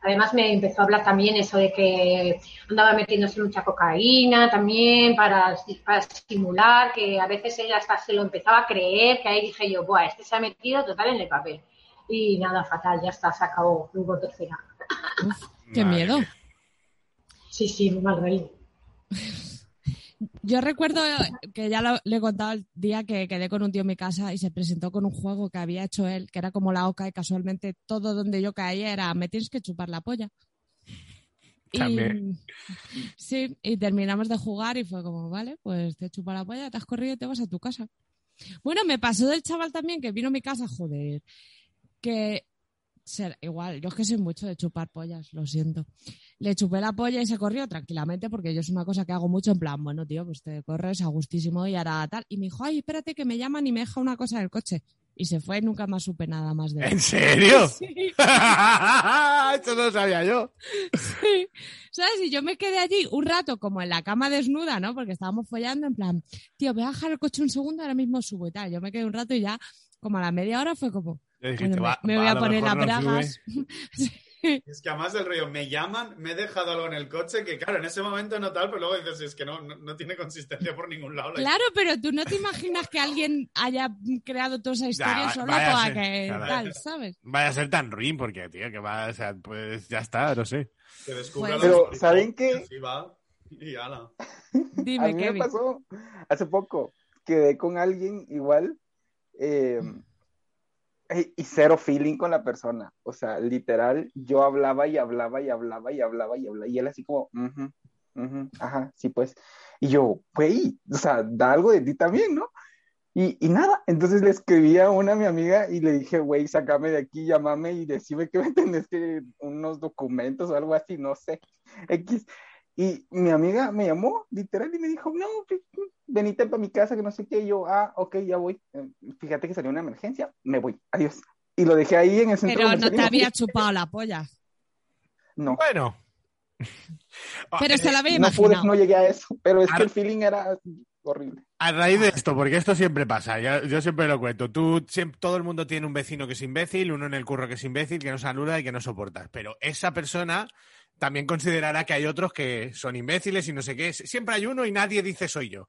[SPEAKER 7] Además me empezó a hablar también eso de que andaba metiéndose mucha cocaína también para, para simular, que a veces ella hasta se lo empezaba a creer, que ahí dije yo, buah, este se ha metido total en el papel. Y nada, fatal, ya está, se acabó, hubo tercera.
[SPEAKER 4] Qué
[SPEAKER 3] Madre
[SPEAKER 4] miedo.
[SPEAKER 3] mía.
[SPEAKER 7] Sí, sí, muy mal reír.
[SPEAKER 4] Yo recuerdo que ya lo- le he contado el día que quedé con un tío en mi casa y se presentó con un juego que había hecho él, que era como la oca y casualmente todo donde yo caía era me tienes que chupar la polla. Y-
[SPEAKER 3] También.
[SPEAKER 4] sí, y terminamos de jugar y fue como, vale, pues te chupa la polla, te has corrido y te vas a tu casa. Bueno, me pasó del chaval también que vino a mi casa, joder, que ser, igual, yo es que soy mucho de chupar pollas, lo siento. Le chupé la polla y se corrió tranquilamente porque yo es una cosa que hago mucho en plan, bueno, tío, pues te corres a gustísimo y ahora tal. Y me dijo, ay, espérate que me llaman y me deja una cosa en el coche. Y se fue y nunca más supe nada más de él.
[SPEAKER 3] ¿En serio?
[SPEAKER 4] Sí.
[SPEAKER 3] Esto no lo sabía yo.
[SPEAKER 4] Sí. ¿Sabes? Y yo me quedé allí un rato como en la cama desnuda, ¿no? Porque estábamos follando en plan, tío, voy a dejar el coche un segundo, ahora mismo subo y tal. Yo me quedé un rato y ya, como a la media hora fue como,
[SPEAKER 3] dijiste,
[SPEAKER 4] bueno,
[SPEAKER 3] va-
[SPEAKER 4] me, me
[SPEAKER 3] va,
[SPEAKER 4] voy a, poner
[SPEAKER 3] no sube.
[SPEAKER 4] bragas.
[SPEAKER 6] Es que además del rollo, me llaman, me he dejado algo en el coche, que claro, en ese momento no tal, pero luego dices, es que no, no, no tiene consistencia por ningún lado. la
[SPEAKER 4] Claro, pero tú no te imaginas que alguien haya creado toda esa historia
[SPEAKER 3] va-
[SPEAKER 4] solo para
[SPEAKER 3] a ser,
[SPEAKER 4] que
[SPEAKER 3] claro.
[SPEAKER 4] tal, ¿sabes?
[SPEAKER 3] Vaya a ser tan ruin porque, tío, que va, o sea, pues ya está, no sé.
[SPEAKER 6] Que descubra
[SPEAKER 4] Pues-
[SPEAKER 8] Pero, ¿saben qué?
[SPEAKER 6] Así va, y ala.
[SPEAKER 8] A
[SPEAKER 4] Dime,
[SPEAKER 8] me
[SPEAKER 4] Kevin.
[SPEAKER 8] pasó hace poco. Quedé con alguien igual eh, y y cero feeling con la persona. O sea, literal, yo hablaba y hablaba y hablaba y hablaba y hablaba. Y él así como, "Ujú, ujú, ajá, sí, pues. Y yo, güey, o sea, da algo de ti también, ¿no? Y, y nada, entonces le escribí a una a mi amiga y le dije, güey, sácame de aquí, llámame y decime que me tenés que unos documentos o algo así, no sé. X. Y mi amiga me llamó, literal, y me dijo, no, pues, venite para mi casa, que no sé qué. Y yo, ah, ok, ya voy. Eh, Fíjate que salió una emergencia, me voy, adiós. Y lo dejé ahí en el centro
[SPEAKER 4] Pero no te había chupado la polla.
[SPEAKER 8] No,
[SPEAKER 3] Bueno.
[SPEAKER 4] Pero se la había
[SPEAKER 8] no pude, no llegué a eso, pero es que el feeling era horrible.
[SPEAKER 3] A raíz de esto, porque esto siempre pasa, ya- yo siempre lo cuento. Tú, siempre, todo el mundo tiene un vecino que es imbécil, uno en el curro que es imbécil, que no saluda y que no soportas. Pero esa persona también considerará que hay otros que son imbéciles y no sé qué. Siempre hay uno y nadie dice soy yo.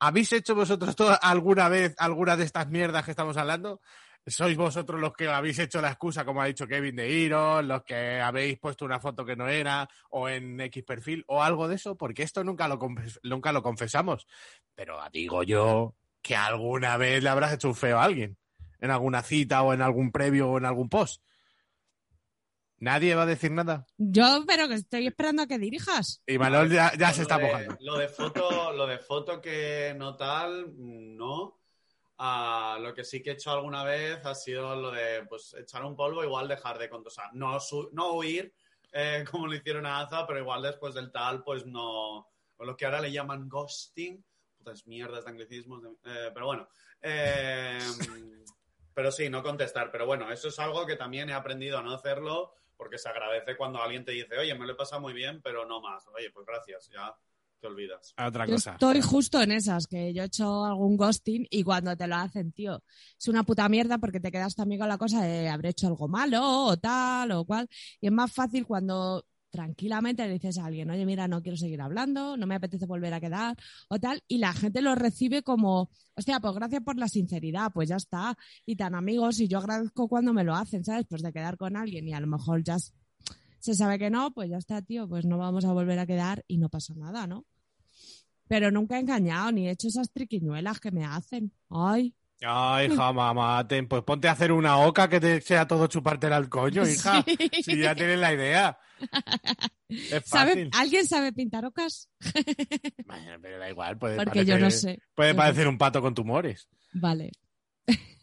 [SPEAKER 3] ¿Habéis hecho vosotros todo- alguna vez alguna de estas mierdas que estamos hablando? ¿Sois vosotros los que habéis hecho la excusa, como ha dicho Kevin, de iros, los que habéis puesto una foto que no era, o en X perfil, o algo de eso? Porque esto nunca lo, nunca lo confesamos. Pero digo yo que alguna vez le habrás hecho un feo a alguien. En alguna cita, o en algún previo, o en algún post. ¿Nadie va a decir nada?
[SPEAKER 4] Yo, pero que estoy esperando a que dirijas.
[SPEAKER 3] Y Manuel ya, ya se está
[SPEAKER 6] de-
[SPEAKER 3] mojando.
[SPEAKER 6] Lo de foto, lo de foto que no tal, no. Ah, lo que sí que he hecho alguna vez ha sido lo de pues echar un polvo, igual dejar de contar. O sea, no, su- no huir eh, como lo hicieron a Aza, pero igual después del tal, pues no. O lo que ahora le llaman ghosting. Putas mierdas de anglicismos. de- eh, pero bueno. eh, pero sí, no contestar. Pero bueno, eso es algo que también he aprendido a no hacerlo porque se agradece cuando alguien te dice, oye, me lo he pasado muy bien, pero no más. Oye, pues gracias, ya te olvidas.
[SPEAKER 3] A otra
[SPEAKER 4] Yo
[SPEAKER 3] cosa.
[SPEAKER 4] estoy justo en esas, que yo he hecho algún ghosting y cuando te lo hacen, tío, es una puta mierda porque te quedas también con la cosa de habré hecho algo malo o tal o cual. Y es más fácil cuando tranquilamente le dices a alguien, oye, mira, no quiero seguir hablando, no me apetece volver a quedar o tal, y la gente lo recibe como, hostia, pues gracias por la sinceridad, pues ya está. Y tan amigos, y yo agradezco cuando me lo hacen, ¿sabes? Pues de quedar con alguien y a lo mejor ya se sabe que no, pues ya está, tío, pues no vamos a volver a quedar y no pasa nada, ¿no? Pero nunca he engañado ni he hecho esas triquiñuelas que me hacen. Ay,
[SPEAKER 3] Ay, hija, mamá, ten- pues ponte a hacer una oca que te sea todo chupártela al coño, hija.
[SPEAKER 4] Sí.
[SPEAKER 3] Si ya tienes la idea. Es
[SPEAKER 4] ¿sabe,
[SPEAKER 3] fácil.
[SPEAKER 4] ¿alguien sabe pintar ocas?
[SPEAKER 3] Bueno, pero da igual, puede
[SPEAKER 4] Porque yo no sé.
[SPEAKER 3] Puede
[SPEAKER 4] Yo no
[SPEAKER 3] parecer un pato con tumores.
[SPEAKER 4] Vale.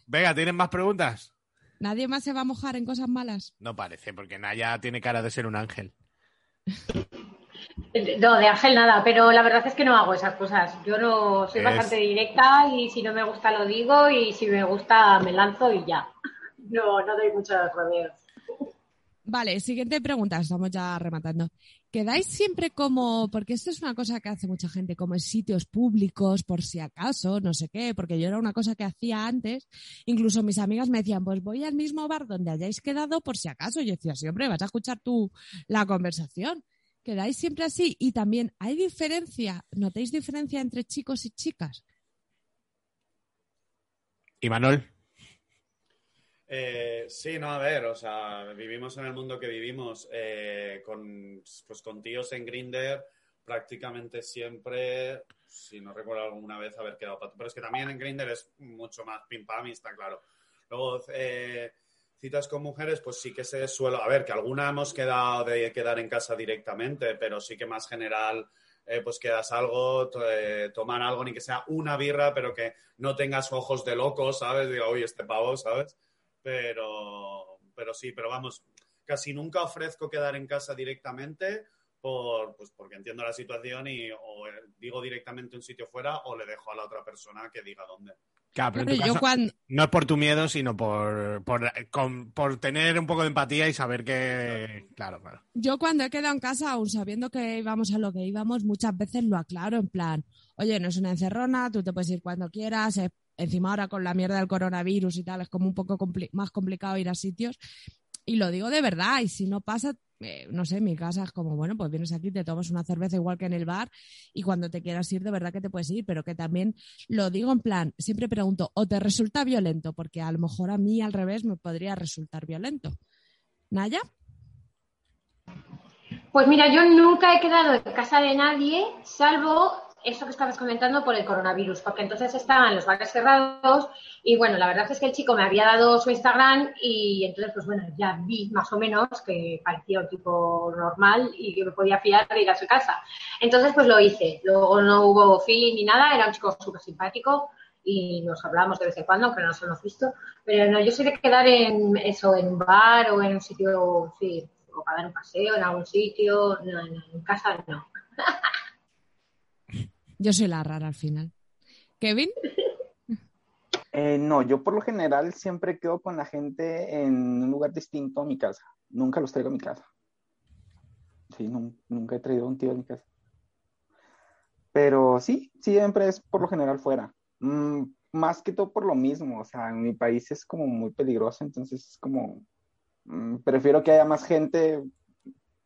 [SPEAKER 3] Venga, ¿tienes más preguntas?
[SPEAKER 4] ¿Nadie más se va a mojar en cosas malas?
[SPEAKER 3] No parece, porque Naya tiene cara de ser un ángel.
[SPEAKER 7] No, de Ángel nada, pero la verdad es que no hago esas cosas. Yo no soy
[SPEAKER 3] Es-
[SPEAKER 7] bastante directa y si no me gusta lo digo y si me gusta me lanzo y ya. No, no doy muchos rodeos.
[SPEAKER 4] Vale, siguiente pregunta, estamos ya rematando. ¿Quedáis siempre como, porque esto es una cosa que hace mucha gente, como en sitios públicos, por si acaso, no sé qué, porque yo era una cosa que hacía antes, incluso mis amigas me decían, pues voy al mismo bar donde hayáis quedado por si acaso. Yo decía, sí, hombre, vas a escuchar tú la conversación. ¿Quedáis siempre así? Y también, ¿hay diferencia, notáis diferencia entre chicos y chicas?
[SPEAKER 3] ¿Y Manuel?
[SPEAKER 6] Eh, sí, no, a ver, o sea, vivimos en el mundo que vivimos eh, con, pues, con tíos en Grinder prácticamente siempre, si no recuerdo alguna vez haber quedado pato, pero es que también en Grinder es mucho más pim pam y está claro. Luego, eh, citas con mujeres, pues sí que se suelo, a ver, que alguna hemos quedado de quedar en casa directamente, pero sí que más general eh, pues quedas algo, eh, tomar algo, ni que sea una birra, pero que no tengas ojos de loco, ¿sabes? Digo, oye, este pavo, ¿sabes? Pero, pero sí, pero vamos, casi nunca ofrezco quedar en casa directamente por, pues porque entiendo la situación y o eh, digo directamente un sitio fuera o le dejo a la otra persona que diga dónde.
[SPEAKER 3] Claro, pero en
[SPEAKER 4] Hombre,
[SPEAKER 3] tu
[SPEAKER 4] yo
[SPEAKER 3] caso,
[SPEAKER 4] cuando,
[SPEAKER 3] no es por tu miedo, sino por, por, con- por tener un poco de empatía y saber que... Claro, claro.
[SPEAKER 4] yo cuando he quedado en casa, aún sabiendo que íbamos a lo que íbamos, muchas veces lo aclaro en plan, oye, no es una encerrona, tú te puedes ir cuando quieras, eh, encima ahora con la mierda del coronavirus y tal, es como un poco compli- más complicado ir a sitios. Y lo digo de verdad, y si no pasa, eh, no sé, mi casa es como, bueno, pues vienes aquí, te tomas una cerveza igual que en el bar, y cuando te quieras ir, de verdad que te puedes ir, pero que también lo digo en plan, siempre pregunto, ¿o te resulta violento? Porque a lo mejor a mí al revés me podría resultar violento. ¿Naya?
[SPEAKER 7] Pues mira, yo nunca he quedado en casa de nadie, salvo eso que estabas comentando por el coronavirus, porque entonces estaban los bares cerrados y bueno, la verdad es que el chico me había dado su Instagram y entonces pues bueno, ya vi más o menos que parecía un tipo normal y que me podía fiar de ir a su casa. Entonces pues lo hice, luego no hubo feeling ni nada, era un chico súper simpático y nos hablamos de vez en cuando, aunque no nos hemos visto, pero no, yo soy de quedar en eso, en un bar o en un sitio, o para dar un paseo en algún sitio, no, en casa no.
[SPEAKER 4] Yo soy la rara al final. Kevin,
[SPEAKER 8] Eh, no, yo por lo general siempre quedo con la gente en un lugar distinto a mi casa. Nunca los traigo a mi casa. Sí, nun- nunca he traído a un tío a mi casa. Pero sí, siempre es por lo general fuera. Mm, más que todo por lo mismo. O sea, en mi país es como muy peligroso, entonces es como... mm, prefiero que haya más gente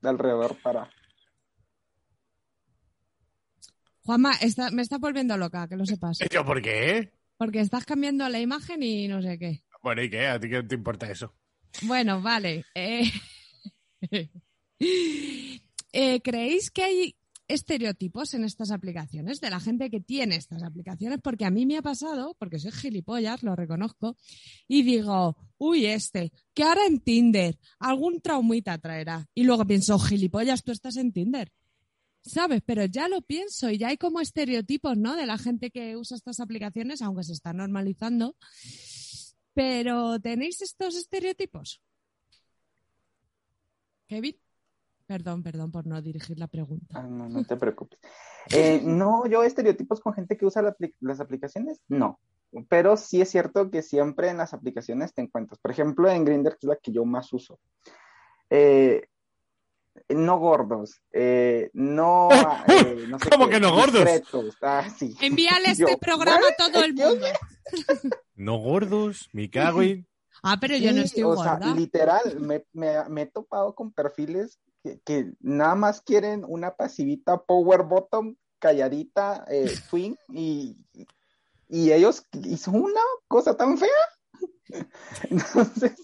[SPEAKER 8] de alrededor para...
[SPEAKER 4] Juanma, está- me está volviendo loca, que lo sepas.
[SPEAKER 3] ¿Yo por qué?
[SPEAKER 4] Porque estás cambiando la imagen y no sé qué.
[SPEAKER 3] Bueno, ¿y qué? ¿A ti qué te importa eso?
[SPEAKER 4] Bueno, vale. eh, eh, ¿Creéis que hay estereotipos en estas aplicaciones de la gente que tiene estas aplicaciones? Porque a mí me ha pasado, porque soy gilipollas, lo reconozco, y digo, uy, este, que ahora en Tinder, algún traumita traerá. Y luego pienso, gilipollas, tú estás en Tinder. ¿Sabes? Pero ya lo pienso y ya hay como estereotipos, ¿no? De la gente que usa estas aplicaciones, aunque se está normalizando. Pero, ¿tenéis estos estereotipos? Kevin? Perdón, perdón por no dirigir la pregunta.
[SPEAKER 8] Ah, no, no te preocupes. Eh, no, yo estereotipos con gente que usa las aplicaciones, no. Pero sí es cierto que siempre en las aplicaciones te encuentras. Por ejemplo, en Grindr, que es la que yo más uso. eh, no gordos, eh, no, eh, no sé
[SPEAKER 3] ¿Cómo
[SPEAKER 8] qué,
[SPEAKER 3] que no gordos?
[SPEAKER 8] Ah, sí.
[SPEAKER 4] Envíale este
[SPEAKER 8] Yo,
[SPEAKER 4] programa a todo el mundo.
[SPEAKER 3] No gordos, me cago.
[SPEAKER 4] Ah, pero yo no estoy
[SPEAKER 8] o sea, literal, me, me- me he topado con perfiles que, que nada más quieren una pasivita power bottom, calladita, eh, twin, y, y ellos y son una cosa tan fea. Entonces,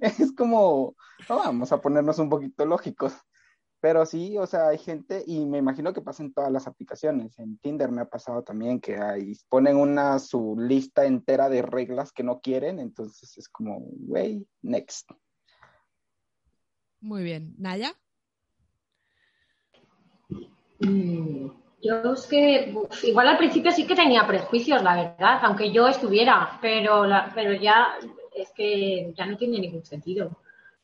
[SPEAKER 8] es como, no, vamos a ponernos un poquito lógicos. Pero sí, o sea, hay gente, y me imagino que pasa en todas las aplicaciones. En Tinder me ha pasado también que ahí ponen una su lista entera de reglas que no quieren, entonces es como, güey, next.
[SPEAKER 4] Muy bien. ¿Naya?
[SPEAKER 7] Mm, Yo es que uf, igual al principio sí que tenía prejuicios, la verdad, aunque yo estuviera, pero la, pero ya es que ya no tiene ningún sentido.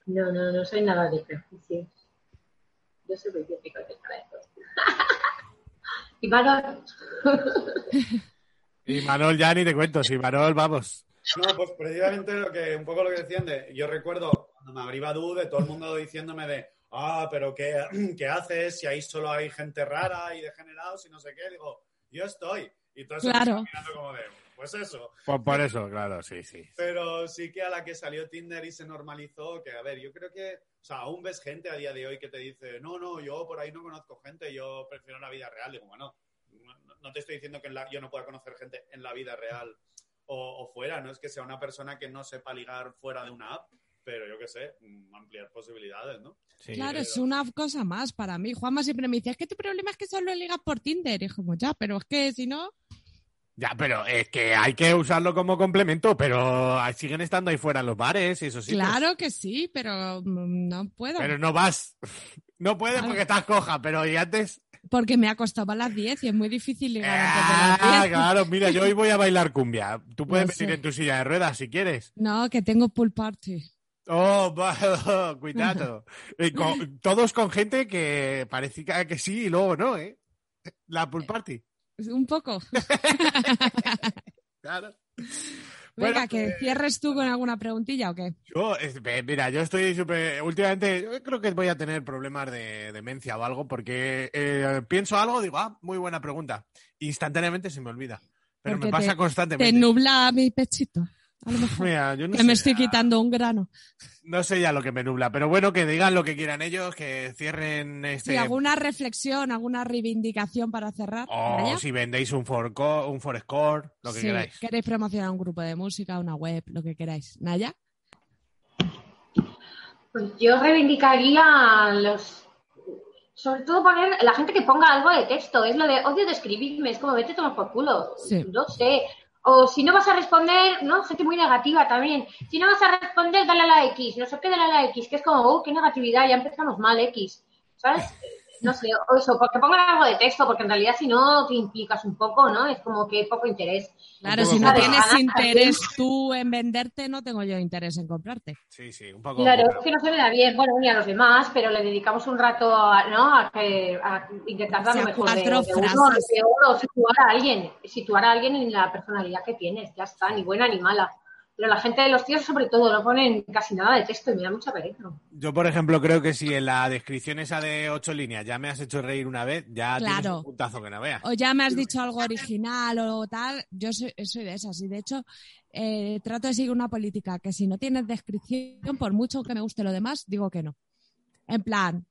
[SPEAKER 7] No, no, no soy nada de prejuicios. Yo soy muy típico de eso. y Manol,
[SPEAKER 3] Y Manol ya ni te cuento, si Manol, vamos.
[SPEAKER 6] No, pues precisamente lo que, un poco lo que decían de, yo recuerdo cuando me abrí Badoo de todo el mundo diciéndome de, ah, pero ¿qué, qué haces si ahí solo hay gente rara y degenerados y no sé qué? Digo, yo estoy. Y todo eso me
[SPEAKER 4] Claro.
[SPEAKER 6] mirando como de, pues eso.
[SPEAKER 3] Por, por eso, claro, sí, sí.
[SPEAKER 6] Pero sí que a la que salió Tinder y se normalizó, que a ver, yo creo que, o sea, aún ves gente a día de hoy que te dice, no, no, yo por ahí no conozco gente, yo prefiero la vida real. Digo, bueno, no, no te estoy diciendo que en la- yo no pueda conocer gente en la vida real o, o fuera, no es que sea una persona que no sepa ligar fuera de una app, pero yo qué sé, mm, ampliar posibilidades, ¿no?
[SPEAKER 3] Sí.
[SPEAKER 4] Claro, es una cosa más para mí. Juanma siempre me dice, es que tu problema es que solo ligas por Tinder. Y es como, ya, pero es que si no...
[SPEAKER 3] Ya, pero es que hay que usarlo como complemento, pero siguen estando ahí fuera en los bares y eso sí.
[SPEAKER 4] claro que sí, pero mm, no puedo.
[SPEAKER 3] Pero no vas. No puedes
[SPEAKER 4] Claro.
[SPEAKER 3] porque estás coja, pero y antes.
[SPEAKER 4] Porque me acostaba a las 10 y es muy difícil ligar antes de las 10.
[SPEAKER 3] Ah, claro, mira, yo hoy voy a bailar cumbia. Tú puedes venir en tu silla de ruedas si quieres.
[SPEAKER 4] No, que tengo pool party.
[SPEAKER 3] Oh, cuidado. Con- todos con gente que parecía que sí y luego no, ¿eh? La pool party.
[SPEAKER 4] Un poco.
[SPEAKER 3] Claro.
[SPEAKER 4] Venga,
[SPEAKER 3] Bueno,
[SPEAKER 4] que
[SPEAKER 3] eh,
[SPEAKER 4] cierres tú con alguna preguntilla o qué.
[SPEAKER 3] Yo, mira, yo estoy súper. Últimamente, yo creo que voy a tener problemas de demencia o algo, porque eh, pienso algo, digo, ah, muy buena pregunta. Instantáneamente se me olvida. Pero
[SPEAKER 4] Porque
[SPEAKER 3] me pasa
[SPEAKER 4] te-
[SPEAKER 3] constantemente.
[SPEAKER 4] Te nubla mi pechito. A lo mejor.
[SPEAKER 3] Mira, yo no
[SPEAKER 4] que me
[SPEAKER 3] sé
[SPEAKER 4] estoy
[SPEAKER 3] ya-
[SPEAKER 4] quitando un grano.
[SPEAKER 3] No sé ya lo que me nubla, pero bueno, que digan lo que quieran ellos, que cierren este.
[SPEAKER 4] Si alguna reflexión, alguna reivindicación para cerrar.
[SPEAKER 3] O
[SPEAKER 4] Naya?
[SPEAKER 3] si vendéis un Forecore, un Forescore, lo que
[SPEAKER 4] Sí,
[SPEAKER 3] queráis.
[SPEAKER 4] queréis promocionar un grupo de música, una web, lo que queráis. Naya,
[SPEAKER 7] Pues yo reivindicaría los. Sobre todo poner la gente que ponga algo de texto. Es lo de odio de escribirme. Es como vete tomar por culo.
[SPEAKER 4] Sí.
[SPEAKER 7] No sé. O si no vas a responder, ¿no? Gente muy negativa también. Si no vas a responder, dale a la X. No sé qué, dale a la X. Que es como, oh, qué negatividad. Ya empezamos mal, X. ¿Sabes? No sé. O eso, porque pongan algo de texto. Porque en realidad, si no, te implicas un poco, ¿no? Es como que poco interés.
[SPEAKER 4] claro, si no tienes
[SPEAKER 7] Ganas,
[SPEAKER 4] interés tú en venderte, no tengo yo interés en comprarte.
[SPEAKER 3] Sí, sí, un poco.
[SPEAKER 7] Claro, es que no se me da bien, bueno, ni a los demás, pero le dedicamos un rato a, ¿no? a, que, a intentar dar
[SPEAKER 4] O sea,
[SPEAKER 7] lo mejor de,
[SPEAKER 4] cuatro
[SPEAKER 7] de uno,
[SPEAKER 4] frases.
[SPEAKER 7] lo peor, o situar a alguien, situar a alguien en la personalidad que tienes, ya está, ni buena ni mala. Pero la gente de los tíos, sobre todo, no ponen casi nada de texto y me da mucha pereza.
[SPEAKER 3] Yo, por ejemplo, creo que si en la descripción esa de ocho líneas ya me has hecho reír una vez, ya tienes
[SPEAKER 4] Claro.
[SPEAKER 3] un puntazo que no veas.
[SPEAKER 4] O ya me has dicho algo original o tal. Yo soy, soy de esas y de hecho eh, trato de seguir una política que si no tienes descripción, por mucho que me guste lo demás, digo que no. En plan,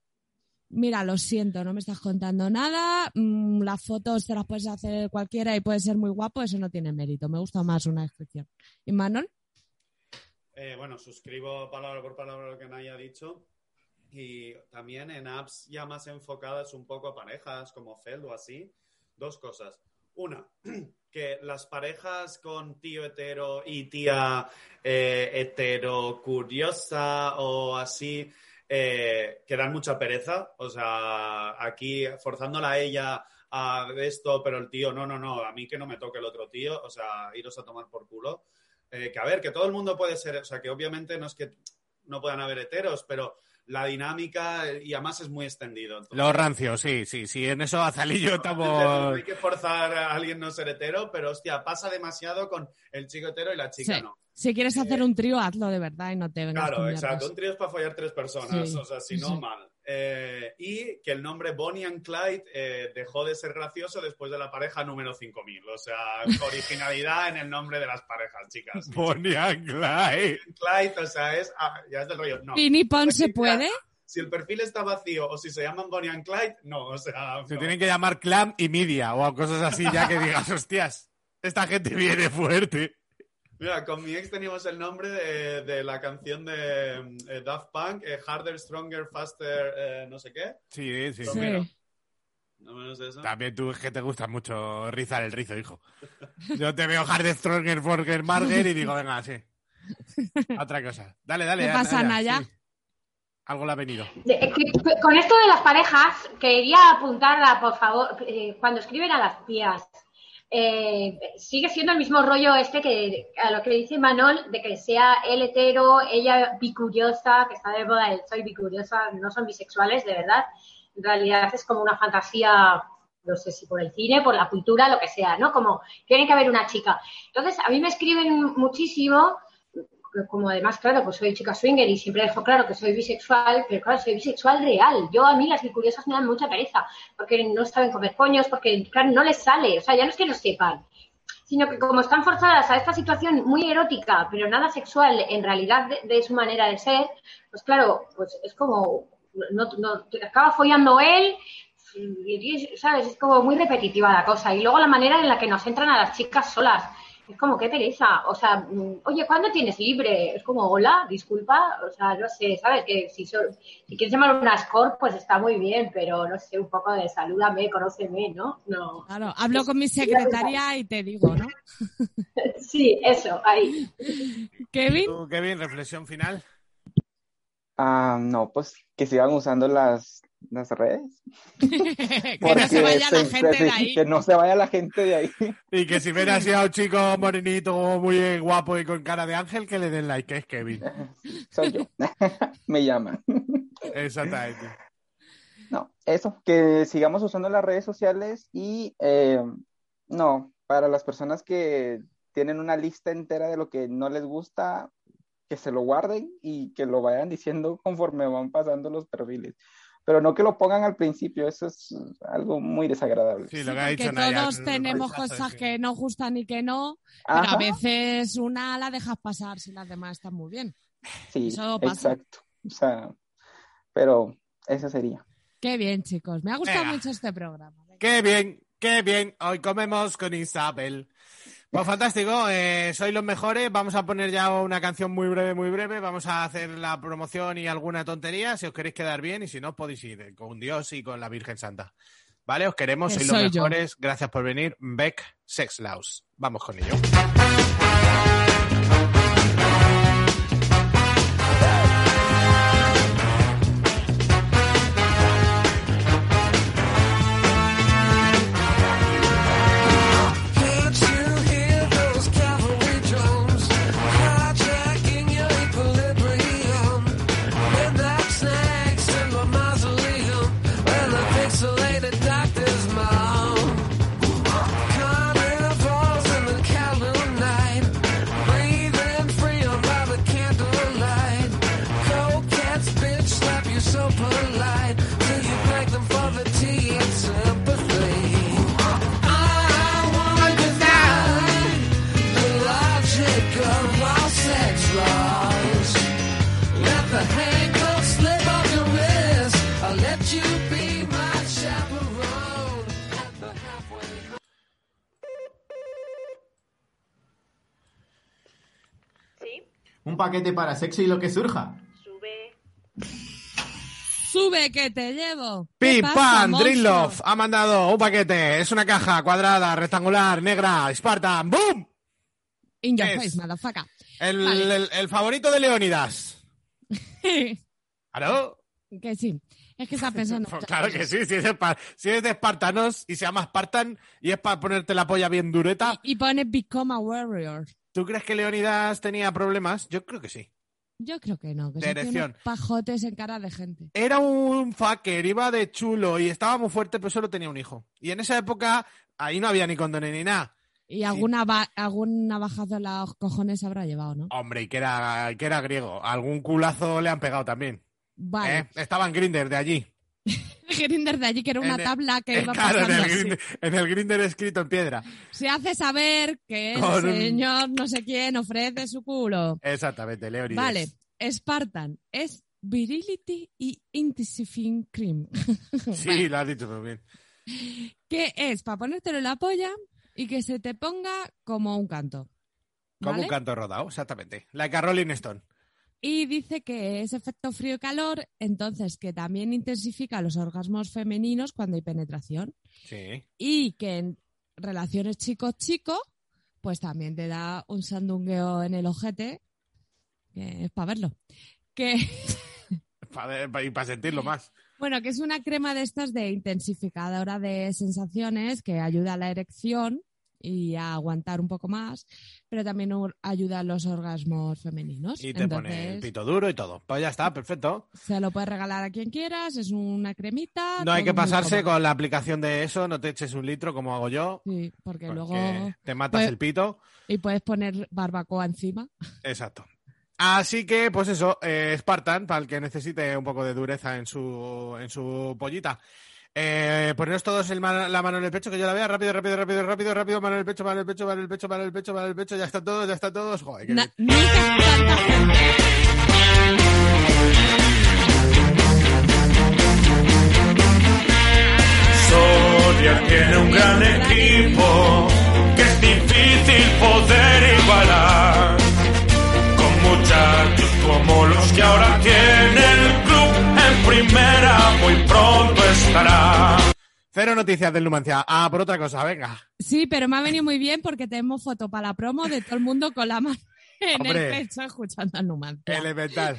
[SPEAKER 4] mira, lo siento, no me estás contando nada, mm, las fotos te las puedes hacer cualquiera y puede ser muy guapo, eso no tiene mérito, me gusta más una descripción. ¿Y Manuel?
[SPEAKER 6] Eh, bueno, suscribo palabra por palabra lo que Naya ha dicho. Y también en apps ya más enfocadas un poco a parejas como Feld o así, dos cosas. Una, que las parejas con tío hetero y tía eh, hetero curiosa o así, eh, que dan mucha pereza. O sea, aquí forzándola a ella a esto, pero el tío, no, no, no, a mí que no me toque el otro tío, o sea, iros a tomar por culo. Eh, que a ver, que todo el mundo puede ser, o sea, que obviamente no es que no puedan haber heteros, pero la dinámica eh, y además es muy extendido. Entonces,
[SPEAKER 3] Los rancios, sí, sí, sí, en eso Azalillo
[SPEAKER 6] no
[SPEAKER 3] estamos...
[SPEAKER 6] hay que forzar a alguien no ser hetero, pero hostia, pasa demasiado con el chico hetero y la chica
[SPEAKER 4] Sí.
[SPEAKER 6] no.
[SPEAKER 4] Si quieres hacer un trío, hazlo de verdad y no te vengas
[SPEAKER 6] Claro, exacto. Un trío es para follar tres personas,
[SPEAKER 4] Sí,
[SPEAKER 6] o sea, si
[SPEAKER 4] sí.
[SPEAKER 6] no, mal. Eh, y que el nombre Bonnie and Clyde eh, dejó de ser gracioso después de la pareja número 5000. O sea, originalidad en el nombre de las parejas, chicas.
[SPEAKER 3] Bonnie and Clyde.
[SPEAKER 6] Clyde, o sea, es, ah, ya es del rollo. No.
[SPEAKER 4] ¿Pini Pon se puede?
[SPEAKER 6] Si el perfil está vacío o si se llaman Bonnie and Clyde, no, o sea.
[SPEAKER 3] Se
[SPEAKER 6] no.
[SPEAKER 3] tienen que llamar Clam y Media o cosas así ya que digas, hostias, esta gente viene fuerte.
[SPEAKER 6] Mira, con mi ex teníamos el nombre de, de la canción de eh, Daft Punk, eh, Harder, Stronger, Faster, eh, no sé qué.
[SPEAKER 3] Sí, sí.
[SPEAKER 4] Sí.
[SPEAKER 6] No menos de eso.
[SPEAKER 3] También tú es que te gusta mucho rizar el rizo, hijo. Yo te veo Hard Stronger, Burger, Marger y digo, venga, sí. Otra cosa. Dale, dale.
[SPEAKER 4] ¿Qué
[SPEAKER 3] dale,
[SPEAKER 4] pasa,
[SPEAKER 3] dale,
[SPEAKER 4] Naya?
[SPEAKER 3] sí. Algo le ha venido.
[SPEAKER 7] Con esto de las parejas, quería apuntar a, por favor, eh, cuando escriben a las tías, eh, sigue siendo el mismo rollo este que a lo que dice Manol, de que sea él hetero, ella bicuriosa, que está de moda el soy bicuriosa, no son bisexuales, de verdad. En realidad es como una fantasía, no sé si por el cine, por la cultura, lo que sea, ¿no? Como tiene que haber una chica. Entonces, a mí me escriben muchísimo como además, claro, pues soy chica swinger y siempre dejo claro que soy bisexual, pero claro, soy bisexual real. Yo a mí las bicuriosas me dan mucha pereza, porque no saben comer coños, porque, claro, no les sale. O sea, ya no es que no sepan, sino que como están forzadas a esta situación muy erótica, pero nada sexual en realidad de, de su manera de ser, pues claro, pues es como, no, no, te acaba follando él, y, ¿sabes? Es como muy repetitiva la cosa. Y luego la manera en la que nos entran a las chicas solas. Es como, qué pereza. O sea, mm, oye, ¿cuándo tienes libre? Es como, hola, disculpa. O sea, no sé, ¿sabes? Que si, so- si quieres llamar una score, pues está muy bien, pero no sé, un poco de salúdame, conóceme, ¿no? No.
[SPEAKER 4] Claro, hablo con mi secretaria y te digo, ¿no?
[SPEAKER 7] Sí, eso, ahí.
[SPEAKER 4] Kevin,
[SPEAKER 3] ¿Tú, Kevin, reflexión final?
[SPEAKER 8] Ah, no, pues que sigan usando las, las redes.
[SPEAKER 4] que no se vaya la
[SPEAKER 8] se-
[SPEAKER 4] gente de ahí.
[SPEAKER 8] Que no se vaya la gente de ahí.
[SPEAKER 3] Y que si ven así a un chico morenito, muy guapo y con cara de ángel, que le den like, que es Kevin.
[SPEAKER 8] Soy yo. Me llaman.
[SPEAKER 3] Exactamente.
[SPEAKER 8] No, eso, que sigamos usando las redes sociales y eh, no, para las personas que tienen una lista entera de lo que no les gusta, que se lo guarden y que lo vayan diciendo conforme van pasando los perfiles. Pero no que lo pongan al principio, eso es algo muy desagradable.
[SPEAKER 3] Sí, lo que ha
[SPEAKER 4] Porque
[SPEAKER 3] dicho Naya,
[SPEAKER 4] todos
[SPEAKER 3] el
[SPEAKER 4] tenemos
[SPEAKER 3] rechazo
[SPEAKER 4] cosas que nos gustan y que no, pero
[SPEAKER 8] Ajá,
[SPEAKER 4] a veces una la dejas pasar si las demás están muy bien.
[SPEAKER 8] sí,
[SPEAKER 4] eso pasa.
[SPEAKER 8] exacto. O sea, pero eso sería.
[SPEAKER 4] Qué bien, chicos. Me ha gustado
[SPEAKER 3] Venga.
[SPEAKER 4] mucho este programa.
[SPEAKER 3] Qué bien, qué bien. Hoy comemos con Isabel. Pues fantástico, eh, sois los mejores. Vamos a poner ya una canción muy breve, muy breve. Vamos a hacer la promoción y alguna tontería. Si os queréis quedar bien y si no, podéis ir con Dios y con la Virgen Santa. ¿Vale? Os queremos,
[SPEAKER 4] Que
[SPEAKER 3] sois los
[SPEAKER 4] soy yo.
[SPEAKER 3] mejores. Gracias por venir. Beck Sexlaus. Vamos con ello.
[SPEAKER 9] Un paquete para sexo y lo que surja.
[SPEAKER 10] sube.
[SPEAKER 4] Sube que te llevo. ¿Qué
[SPEAKER 3] Pim
[SPEAKER 4] pasa,
[SPEAKER 3] Pam,
[SPEAKER 4] monstruo?
[SPEAKER 3] Drill Love ha mandado un paquete. Es una caja cuadrada, rectangular, negra, Spartan. ¡Boom!
[SPEAKER 4] In your
[SPEAKER 3] Es-
[SPEAKER 4] face, motherfucker.
[SPEAKER 3] El,
[SPEAKER 4] Vale.
[SPEAKER 3] el- el favorito de Leónidas. ¿Aló?
[SPEAKER 4] que sí. Es que está pensando.
[SPEAKER 3] Pues claro que sí, si es, si es de espartanos y se llama Spartan y es para ponerte la polla bien dureta.
[SPEAKER 4] Y pone Become a Warrior.
[SPEAKER 3] ¿Tú crees que Leónidas tenía problemas? Yo creo que sí.
[SPEAKER 4] Yo creo que no, que unos pajotes en cara de gente.
[SPEAKER 3] Era un fucker, iba de chulo y estaba muy fuerte, pero solo tenía un hijo. Y en esa época, ahí no había ni condones ni nada.
[SPEAKER 4] Y alguna, ba- algún navajazo en los cojones habrá llevado, ¿no?
[SPEAKER 3] Hombre, y que era, que era griego. Algún culazo le han pegado también.
[SPEAKER 4] Vale.
[SPEAKER 3] ¿eh? Estaba en Grinder de allí.
[SPEAKER 4] Grinder de allí, que era una
[SPEAKER 3] En el-
[SPEAKER 4] tabla que iba
[SPEAKER 3] Claro, en
[SPEAKER 4] pasando
[SPEAKER 3] el,
[SPEAKER 4] así.
[SPEAKER 3] Grindr, en el Grindr escrito en piedra.
[SPEAKER 4] Se hace saber que el
[SPEAKER 3] Con
[SPEAKER 4] señor no sé quién ofrece su culo.
[SPEAKER 3] Exactamente, Leónidas.
[SPEAKER 4] Vale, Spartan es Virility y Intensifying Cream.
[SPEAKER 3] Sí, lo has dicho muy bien.
[SPEAKER 4] que es para ponértelo en la polla y que se te ponga como un canto.
[SPEAKER 3] Como un canto rodado, exactamente. Like a Rolling Stone.
[SPEAKER 4] Y dice que es efecto frío y calor, entonces que también intensifica los orgasmos femeninos cuando hay penetración.
[SPEAKER 3] Sí.
[SPEAKER 4] Y que en relaciones chico-chico, pues también te da un sandungueo en el ojete, que es para verlo. Que,
[SPEAKER 3] Para, y para sentirlo más.
[SPEAKER 4] bueno, que es una crema de estas de intensificadora de sensaciones que ayuda a la erección y a aguantar un poco más, pero también ayuda a los orgasmos femeninos.
[SPEAKER 3] Y te pone el
[SPEAKER 4] Entonces,
[SPEAKER 3] pito duro y todo. Pues ya está, perfecto.
[SPEAKER 4] se lo puedes regalar a quien quieras, es una cremita.
[SPEAKER 3] No hay que pasarse con la aplicación de eso, no te eches un litro como hago yo.
[SPEAKER 4] Sí, porque,
[SPEAKER 3] porque
[SPEAKER 4] luego...
[SPEAKER 3] te matas
[SPEAKER 4] pues-
[SPEAKER 3] el pito.
[SPEAKER 4] Y puedes poner barbacoa encima.
[SPEAKER 3] Exacto. Así que, pues eso, eh, Spartan, para el que necesite un poco de dureza en su, en su pollita. Eh, poneros todos el la mano en el pecho, que yo la vea. Rápido, rápido, rápido, rápido, rápido. Mano en el pecho, mano en el pecho, mano en el pecho, mano en el pecho, mano en el pecho. Ya están todos, ya están todos. Joder,
[SPEAKER 4] Na-.
[SPEAKER 11] Soria tiene un gran equipo que es difícil poder igualar. Con muchachos como los que ahora tiene el club en primera, muy pronto estará.
[SPEAKER 3] Cero noticias del Numancia. Ah, por otra cosa, venga.
[SPEAKER 4] Sí, pero me ha venido muy bien porque tenemos foto para la promo de todo el mundo con la mano en
[SPEAKER 3] Hombre.
[SPEAKER 4] el pecho escuchando a Numancia.
[SPEAKER 3] Elemental.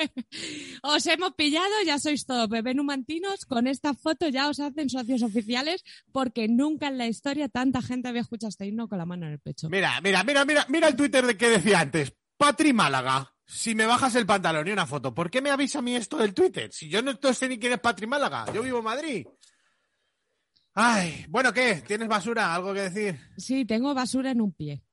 [SPEAKER 4] Os hemos pillado, ya sois todos bebé numantinos. Con esta foto ya os hacen socios oficiales porque nunca en la historia tanta gente había escuchado este himno con la mano en el pecho.
[SPEAKER 3] Mira, mira, mira, mira, mira el Twitter de que decía antes. Patri Málaga. Si me bajas el pantalón y una foto, ¿por qué me avisa a mí esto del Twitter? Si yo no sé ni quién es Patri Málaga. Yo vivo en Madrid. Ay, bueno, ¿qué? ¿Tienes basura? ¿Algo que decir?
[SPEAKER 4] Sí, tengo basura en un pie.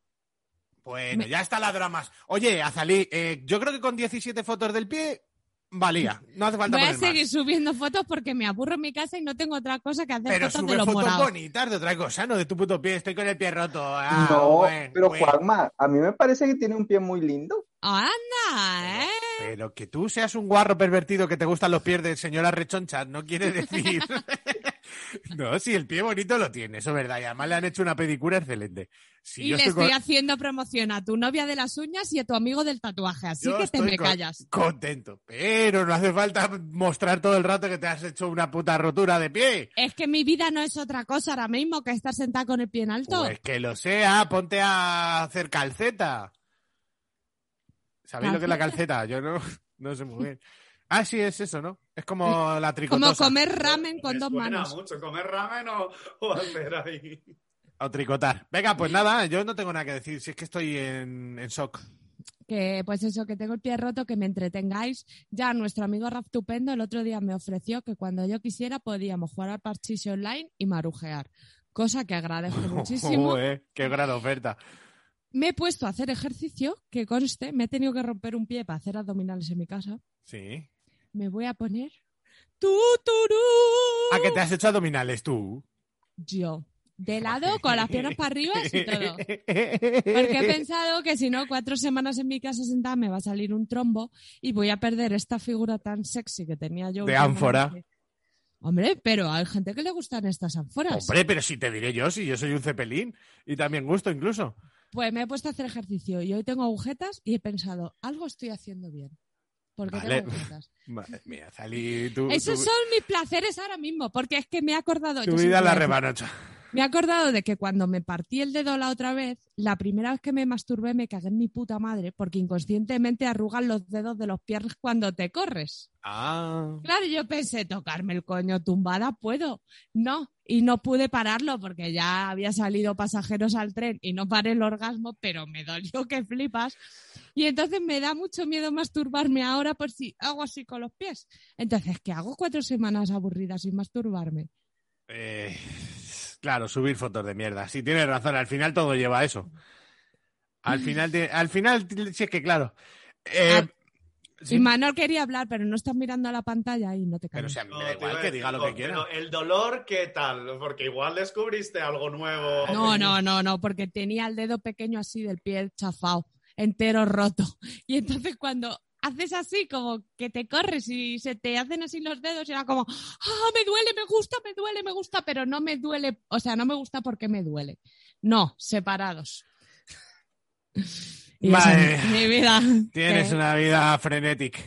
[SPEAKER 3] Bueno, ya está la dramas. Oye, Azalí, eh, yo creo que con 17 fotos del pie valía. No hace falta
[SPEAKER 4] Voy a
[SPEAKER 3] más.
[SPEAKER 4] seguir subiendo fotos porque me aburro en mi casa y no tengo otra cosa que hacer
[SPEAKER 3] Pero
[SPEAKER 4] fotos
[SPEAKER 3] sube
[SPEAKER 4] de los
[SPEAKER 3] fotos
[SPEAKER 4] morados.
[SPEAKER 3] bonitas de otra cosa, no de tu puto pie. Estoy con el pie roto. Ah,
[SPEAKER 8] no, pero. Juanma, a mí me parece que tiene un pie muy lindo.
[SPEAKER 4] Anda, ¿eh?
[SPEAKER 3] Pero que tú seas un guarro pervertido que te gustan los pies de señora rechoncha no quiere decir. no, si el pie bonito lo tiene, eso es verdad. Y además le han hecho una pedicura excelente. Si
[SPEAKER 4] y
[SPEAKER 3] yo
[SPEAKER 4] le
[SPEAKER 3] estoy
[SPEAKER 4] estoy
[SPEAKER 3] con-
[SPEAKER 4] haciendo promoción a tu novia de las uñas y a tu amigo del tatuaje, así
[SPEAKER 3] yo
[SPEAKER 4] que te me
[SPEAKER 3] con-
[SPEAKER 4] callas.
[SPEAKER 3] Contento. Pero no hace falta mostrar todo el rato que te has hecho una puta rotura de pie.
[SPEAKER 4] Es que mi vida no es otra cosa ahora mismo que estar sentada con el pie en alto.
[SPEAKER 3] Pues que lo sea, ponte a hacer calceta. ¿Sabéis lo que es la calceta? Yo no, no sé muy bien. Ah, sí, es eso, ¿no? Es como la tricotosa.
[SPEAKER 4] Como comer ramen con
[SPEAKER 6] Me
[SPEAKER 4] dos
[SPEAKER 6] suena
[SPEAKER 4] manos.
[SPEAKER 6] mucho comer ramen o, o hacer ahí.
[SPEAKER 3] O tricotar. Venga, pues nada, yo no tengo nada que decir. Si es que estoy en, en shock.
[SPEAKER 4] Que pues eso, que tengo el pie roto, que me entretengáis. Ya nuestro amigo Raf Tupendo el otro día me ofreció que cuando yo quisiera podíamos jugar al parchís online y marujear. Cosa que agradezco muchísimo.
[SPEAKER 3] Joder, qué gran oferta.
[SPEAKER 4] Me he puesto a hacer ejercicio, que conste, me he tenido que romper un pie para hacer abdominales en mi casa.
[SPEAKER 3] Sí.
[SPEAKER 4] Me voy a poner tú, turú.
[SPEAKER 3] ¿A que te has hecho abdominales tú?
[SPEAKER 4] Yo. De lado, con las piernas para arriba y todo. Porque he pensado que si no, cuatro semanas en mi casa sentada me va a salir un trombo y voy a perder esta figura tan sexy que tenía yo.
[SPEAKER 3] De ánfora.
[SPEAKER 4] Hombre, pero hay gente que le gustan estas ánforas.
[SPEAKER 3] Hombre, pero si te diré yo, si yo soy un cepelín y también gusto incluso.
[SPEAKER 4] Pues me he puesto a hacer ejercicio y hoy tengo agujetas y he pensado, algo estoy haciendo bien. Porque
[SPEAKER 3] Vale.
[SPEAKER 4] tengo agujetas.
[SPEAKER 3] Madre mía, salí tú.
[SPEAKER 4] Esos son mis placeres ahora mismo, porque es que me he acordado.
[SPEAKER 3] tu vida la
[SPEAKER 4] voy a decir-
[SPEAKER 3] rebanocha.
[SPEAKER 4] Me he acordado de que cuando me partí el dedo la otra vez, la primera vez que me masturbé me cagué en mi puta madre, porque inconscientemente arrugan los dedos de los pies cuando te corres.
[SPEAKER 3] Ah.
[SPEAKER 4] Claro, yo pensé, tocarme el coño tumbada, puedo. No, y no pude pararlo porque ya había salido pasajeros al tren y no paré el orgasmo, pero me dolió que flipas. Y entonces me da mucho miedo masturbarme ahora por si hago así con los pies. Entonces, ¿qué hago cuatro semanas aburridas sin masturbarme?
[SPEAKER 3] Eh, claro, subir fotos de mierda. Sí, tienes razón, al final todo lleva a eso. Al final, te- al final, sí es que claro. Eh, sí,
[SPEAKER 4] Y Manuel quería hablar, pero no estás mirando a la pantalla y no te
[SPEAKER 3] pero
[SPEAKER 4] calles.
[SPEAKER 3] o sea, me
[SPEAKER 6] No,
[SPEAKER 3] da igual que diga lo
[SPEAKER 6] no,
[SPEAKER 3] que quiera.
[SPEAKER 6] pero el dolor, ¿qué tal? Porque igual descubriste algo nuevo.
[SPEAKER 4] No, no, no, no, porque tenía el dedo pequeño así del pie chafado, entero roto. Y entonces cuando haces así, como que te corres y se te hacen así los dedos, y era como, ah, me duele, me gusta, me duele, me gusta, pero no me duele, o sea, no me gusta porque me duele. No, separados. Y esa
[SPEAKER 3] mía.
[SPEAKER 4] mi vida.
[SPEAKER 3] Tienes
[SPEAKER 4] Que-
[SPEAKER 3] una vida frenética.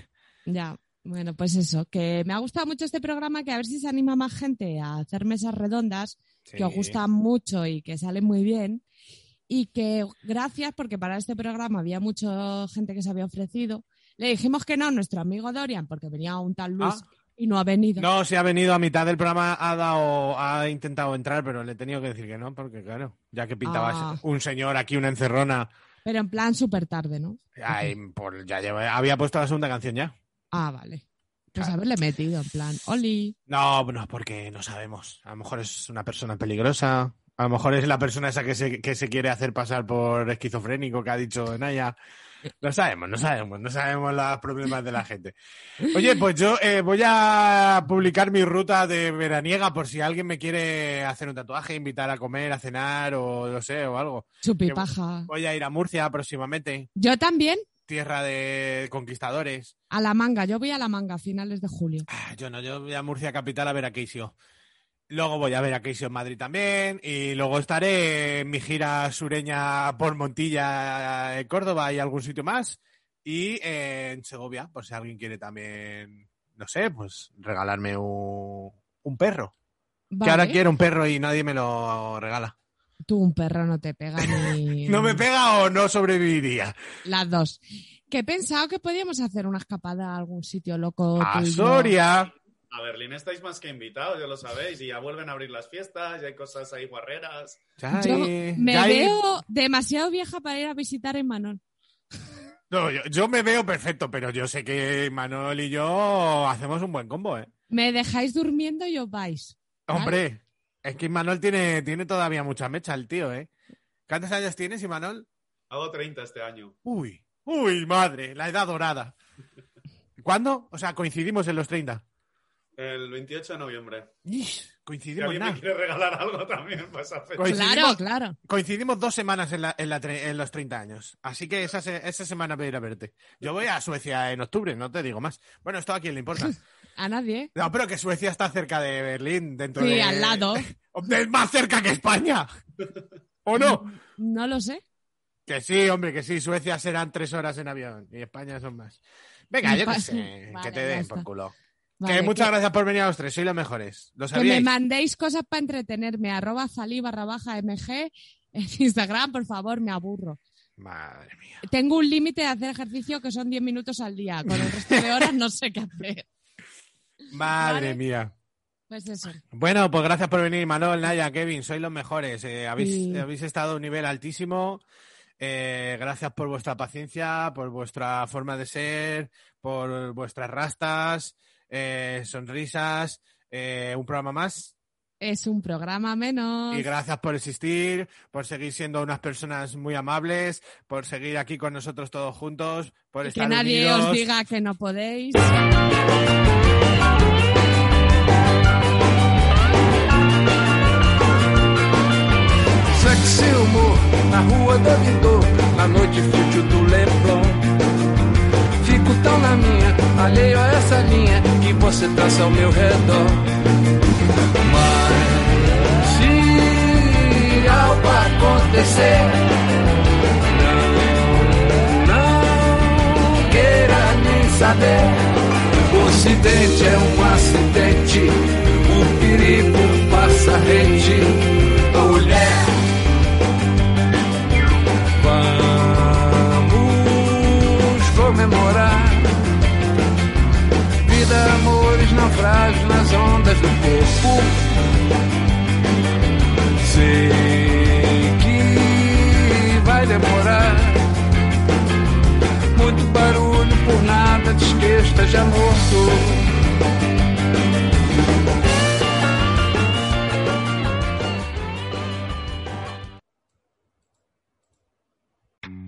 [SPEAKER 4] Ya, bueno, pues eso, que me ha gustado mucho este programa, que a ver si se anima más gente a hacer mesas redondas, que os gustan mucho y que salen muy bien. Y que gracias, porque para este programa había mucha gente que se había ofrecido. Le dijimos que no a nuestro amigo Dorian, porque venía un tal Luis
[SPEAKER 3] Ah.
[SPEAKER 4] y no ha venido.
[SPEAKER 3] No, se ha venido a mitad del programa, ha dado, ha intentado entrar, pero le he tenido que decir que no, porque claro, ya que pintaba
[SPEAKER 4] Ah.
[SPEAKER 3] un señor aquí, una encerrona,
[SPEAKER 4] Pero en plan súper tarde, ¿no?
[SPEAKER 3] ay, por- ya lleva- había puesto la segunda canción ya.
[SPEAKER 4] Ah, vale. Pues
[SPEAKER 3] Claro.
[SPEAKER 4] haberle metido en plan, Oli.
[SPEAKER 3] No, no, porque no sabemos. A lo mejor es una persona peligrosa. A lo mejor es la persona esa que se, que se quiere hacer pasar por esquizofrénico que ha dicho Naya. No sabemos, no sabemos, no sabemos los problemas de la gente. Oye, pues yo eh, voy a publicar mi ruta de veraniega por si alguien me quiere hacer un tatuaje, invitar a comer, a cenar o no sé, o algo.
[SPEAKER 4] Chupipaja.
[SPEAKER 3] Voy a ir a Murcia próximamente,
[SPEAKER 4] Yo también,
[SPEAKER 3] tierra de conquistadores.
[SPEAKER 4] a la manga. Yo voy a la manga a finales de julio.
[SPEAKER 3] Ah, Yo no, yo voy a Murcia capital a ver a Keisio. Luego voy a ver a Keisio en Madrid también. Y luego estaré en mi gira sureña por Montilla, Córdoba y algún sitio más. Y en Segovia, por si alguien quiere también, no sé, pues regalarme un, un perro. Que
[SPEAKER 4] Vale.
[SPEAKER 3] ahora quiero un perro y nadie me lo regala.
[SPEAKER 4] Tú, un perro no te pega ni...
[SPEAKER 3] ¿No me pega o no sobreviviría?
[SPEAKER 4] Las dos. Que he pensado que podíamos hacer una escapada a algún sitio loco.
[SPEAKER 3] A. Soria.
[SPEAKER 6] A Berlín estáis más que invitados, ya lo sabéis, y ya vuelven a abrir las fiestas, ya hay cosas ahí guarreras.
[SPEAKER 3] Ya
[SPEAKER 4] Yo
[SPEAKER 3] hay-
[SPEAKER 4] me
[SPEAKER 3] ya
[SPEAKER 4] veo demasiado vieja para ir a visitar a Imanol.
[SPEAKER 3] No, yo, yo me veo perfecto, pero yo sé que Manuel y yo hacemos un buen combo, ¿eh?
[SPEAKER 4] Me dejáis durmiendo y os vais. ¿vale?
[SPEAKER 3] Hombre, es que Manuel tiene, tiene todavía mucha mecha, el tío, ¿eh? ¿Cuántos años tienes, Imanol?
[SPEAKER 6] Hago 30 este año.
[SPEAKER 3] Uy, uy, madre, la edad dorada. ¿Cuándo? O sea, coincidimos en los 30.
[SPEAKER 6] El 28 de noviembre.
[SPEAKER 3] Ish,
[SPEAKER 6] Si
[SPEAKER 3] coincidimos
[SPEAKER 6] me quiere regalar algo también para esa fecha.
[SPEAKER 3] Coincidimos-
[SPEAKER 4] Claro, claro.
[SPEAKER 3] Coincidimos dos semanas en, la- en la tre- en los 30 años. Así que esa, se- esa semana voy a ir a verte. Yo voy a Suecia en octubre, no te digo más. Bueno, esto a quién le importa.
[SPEAKER 4] A nadie.
[SPEAKER 3] No, pero que Suecia está cerca de Berlín, dentro
[SPEAKER 4] Sí,
[SPEAKER 3] de...
[SPEAKER 4] al lado.
[SPEAKER 3] Es más cerca que España. ¿O no?
[SPEAKER 4] No lo sé.
[SPEAKER 3] Que sí, hombre, que sí. Suecia serán tres horas en avión y España son más. Venga, yo qué sé.
[SPEAKER 4] vale,
[SPEAKER 3] que te den por culo.
[SPEAKER 4] Vale,
[SPEAKER 3] que muchas
[SPEAKER 4] que-
[SPEAKER 3] gracias por venir a los tres. Sois los mejores. ¿Lo
[SPEAKER 4] Que me mandéis cosas para entretenerme. Arroba zalí barra baja mg en Instagram, por favor, me aburro.
[SPEAKER 3] Madre mía.
[SPEAKER 4] Tengo un límite de hacer ejercicio que son 10 minutos al día. Con el resto de horas no sé qué hacer.
[SPEAKER 3] Madre
[SPEAKER 4] Vale.
[SPEAKER 3] mía.
[SPEAKER 4] Pues eso.
[SPEAKER 3] Bueno, pues gracias por venir, Manol, Naya, Kevin, sois los mejores. Eh, habéis,
[SPEAKER 4] Sí.
[SPEAKER 3] habéis estado a un nivel altísimo. Eh, gracias por vuestra paciencia, por vuestra forma de ser, por vuestras rastas, eh, sonrisas. eh, un programa más.
[SPEAKER 4] Es un programa menos.
[SPEAKER 3] Y gracias por existir, por seguir siendo unas personas muy amables, por seguir aquí con nosotros todos juntos, por
[SPEAKER 4] que
[SPEAKER 3] estar
[SPEAKER 4] nadie
[SPEAKER 3] unidos.
[SPEAKER 4] os diga que no podéis.
[SPEAKER 12] Sexy humor na rua da Vidor, na noite fútil do Leblon. Fico tão na minha, alheio a essa linha que você traça ao meu redor. Mas se algo acontecer, não, não queira nem saber. O acidente é um acidente, o perigo passa rente. Mulher, vamos comemorar. Vida, amores, naufrágios nas ondas do corpo. Sei que vai demorar. Muito barulho por nada, diz que esteja morto.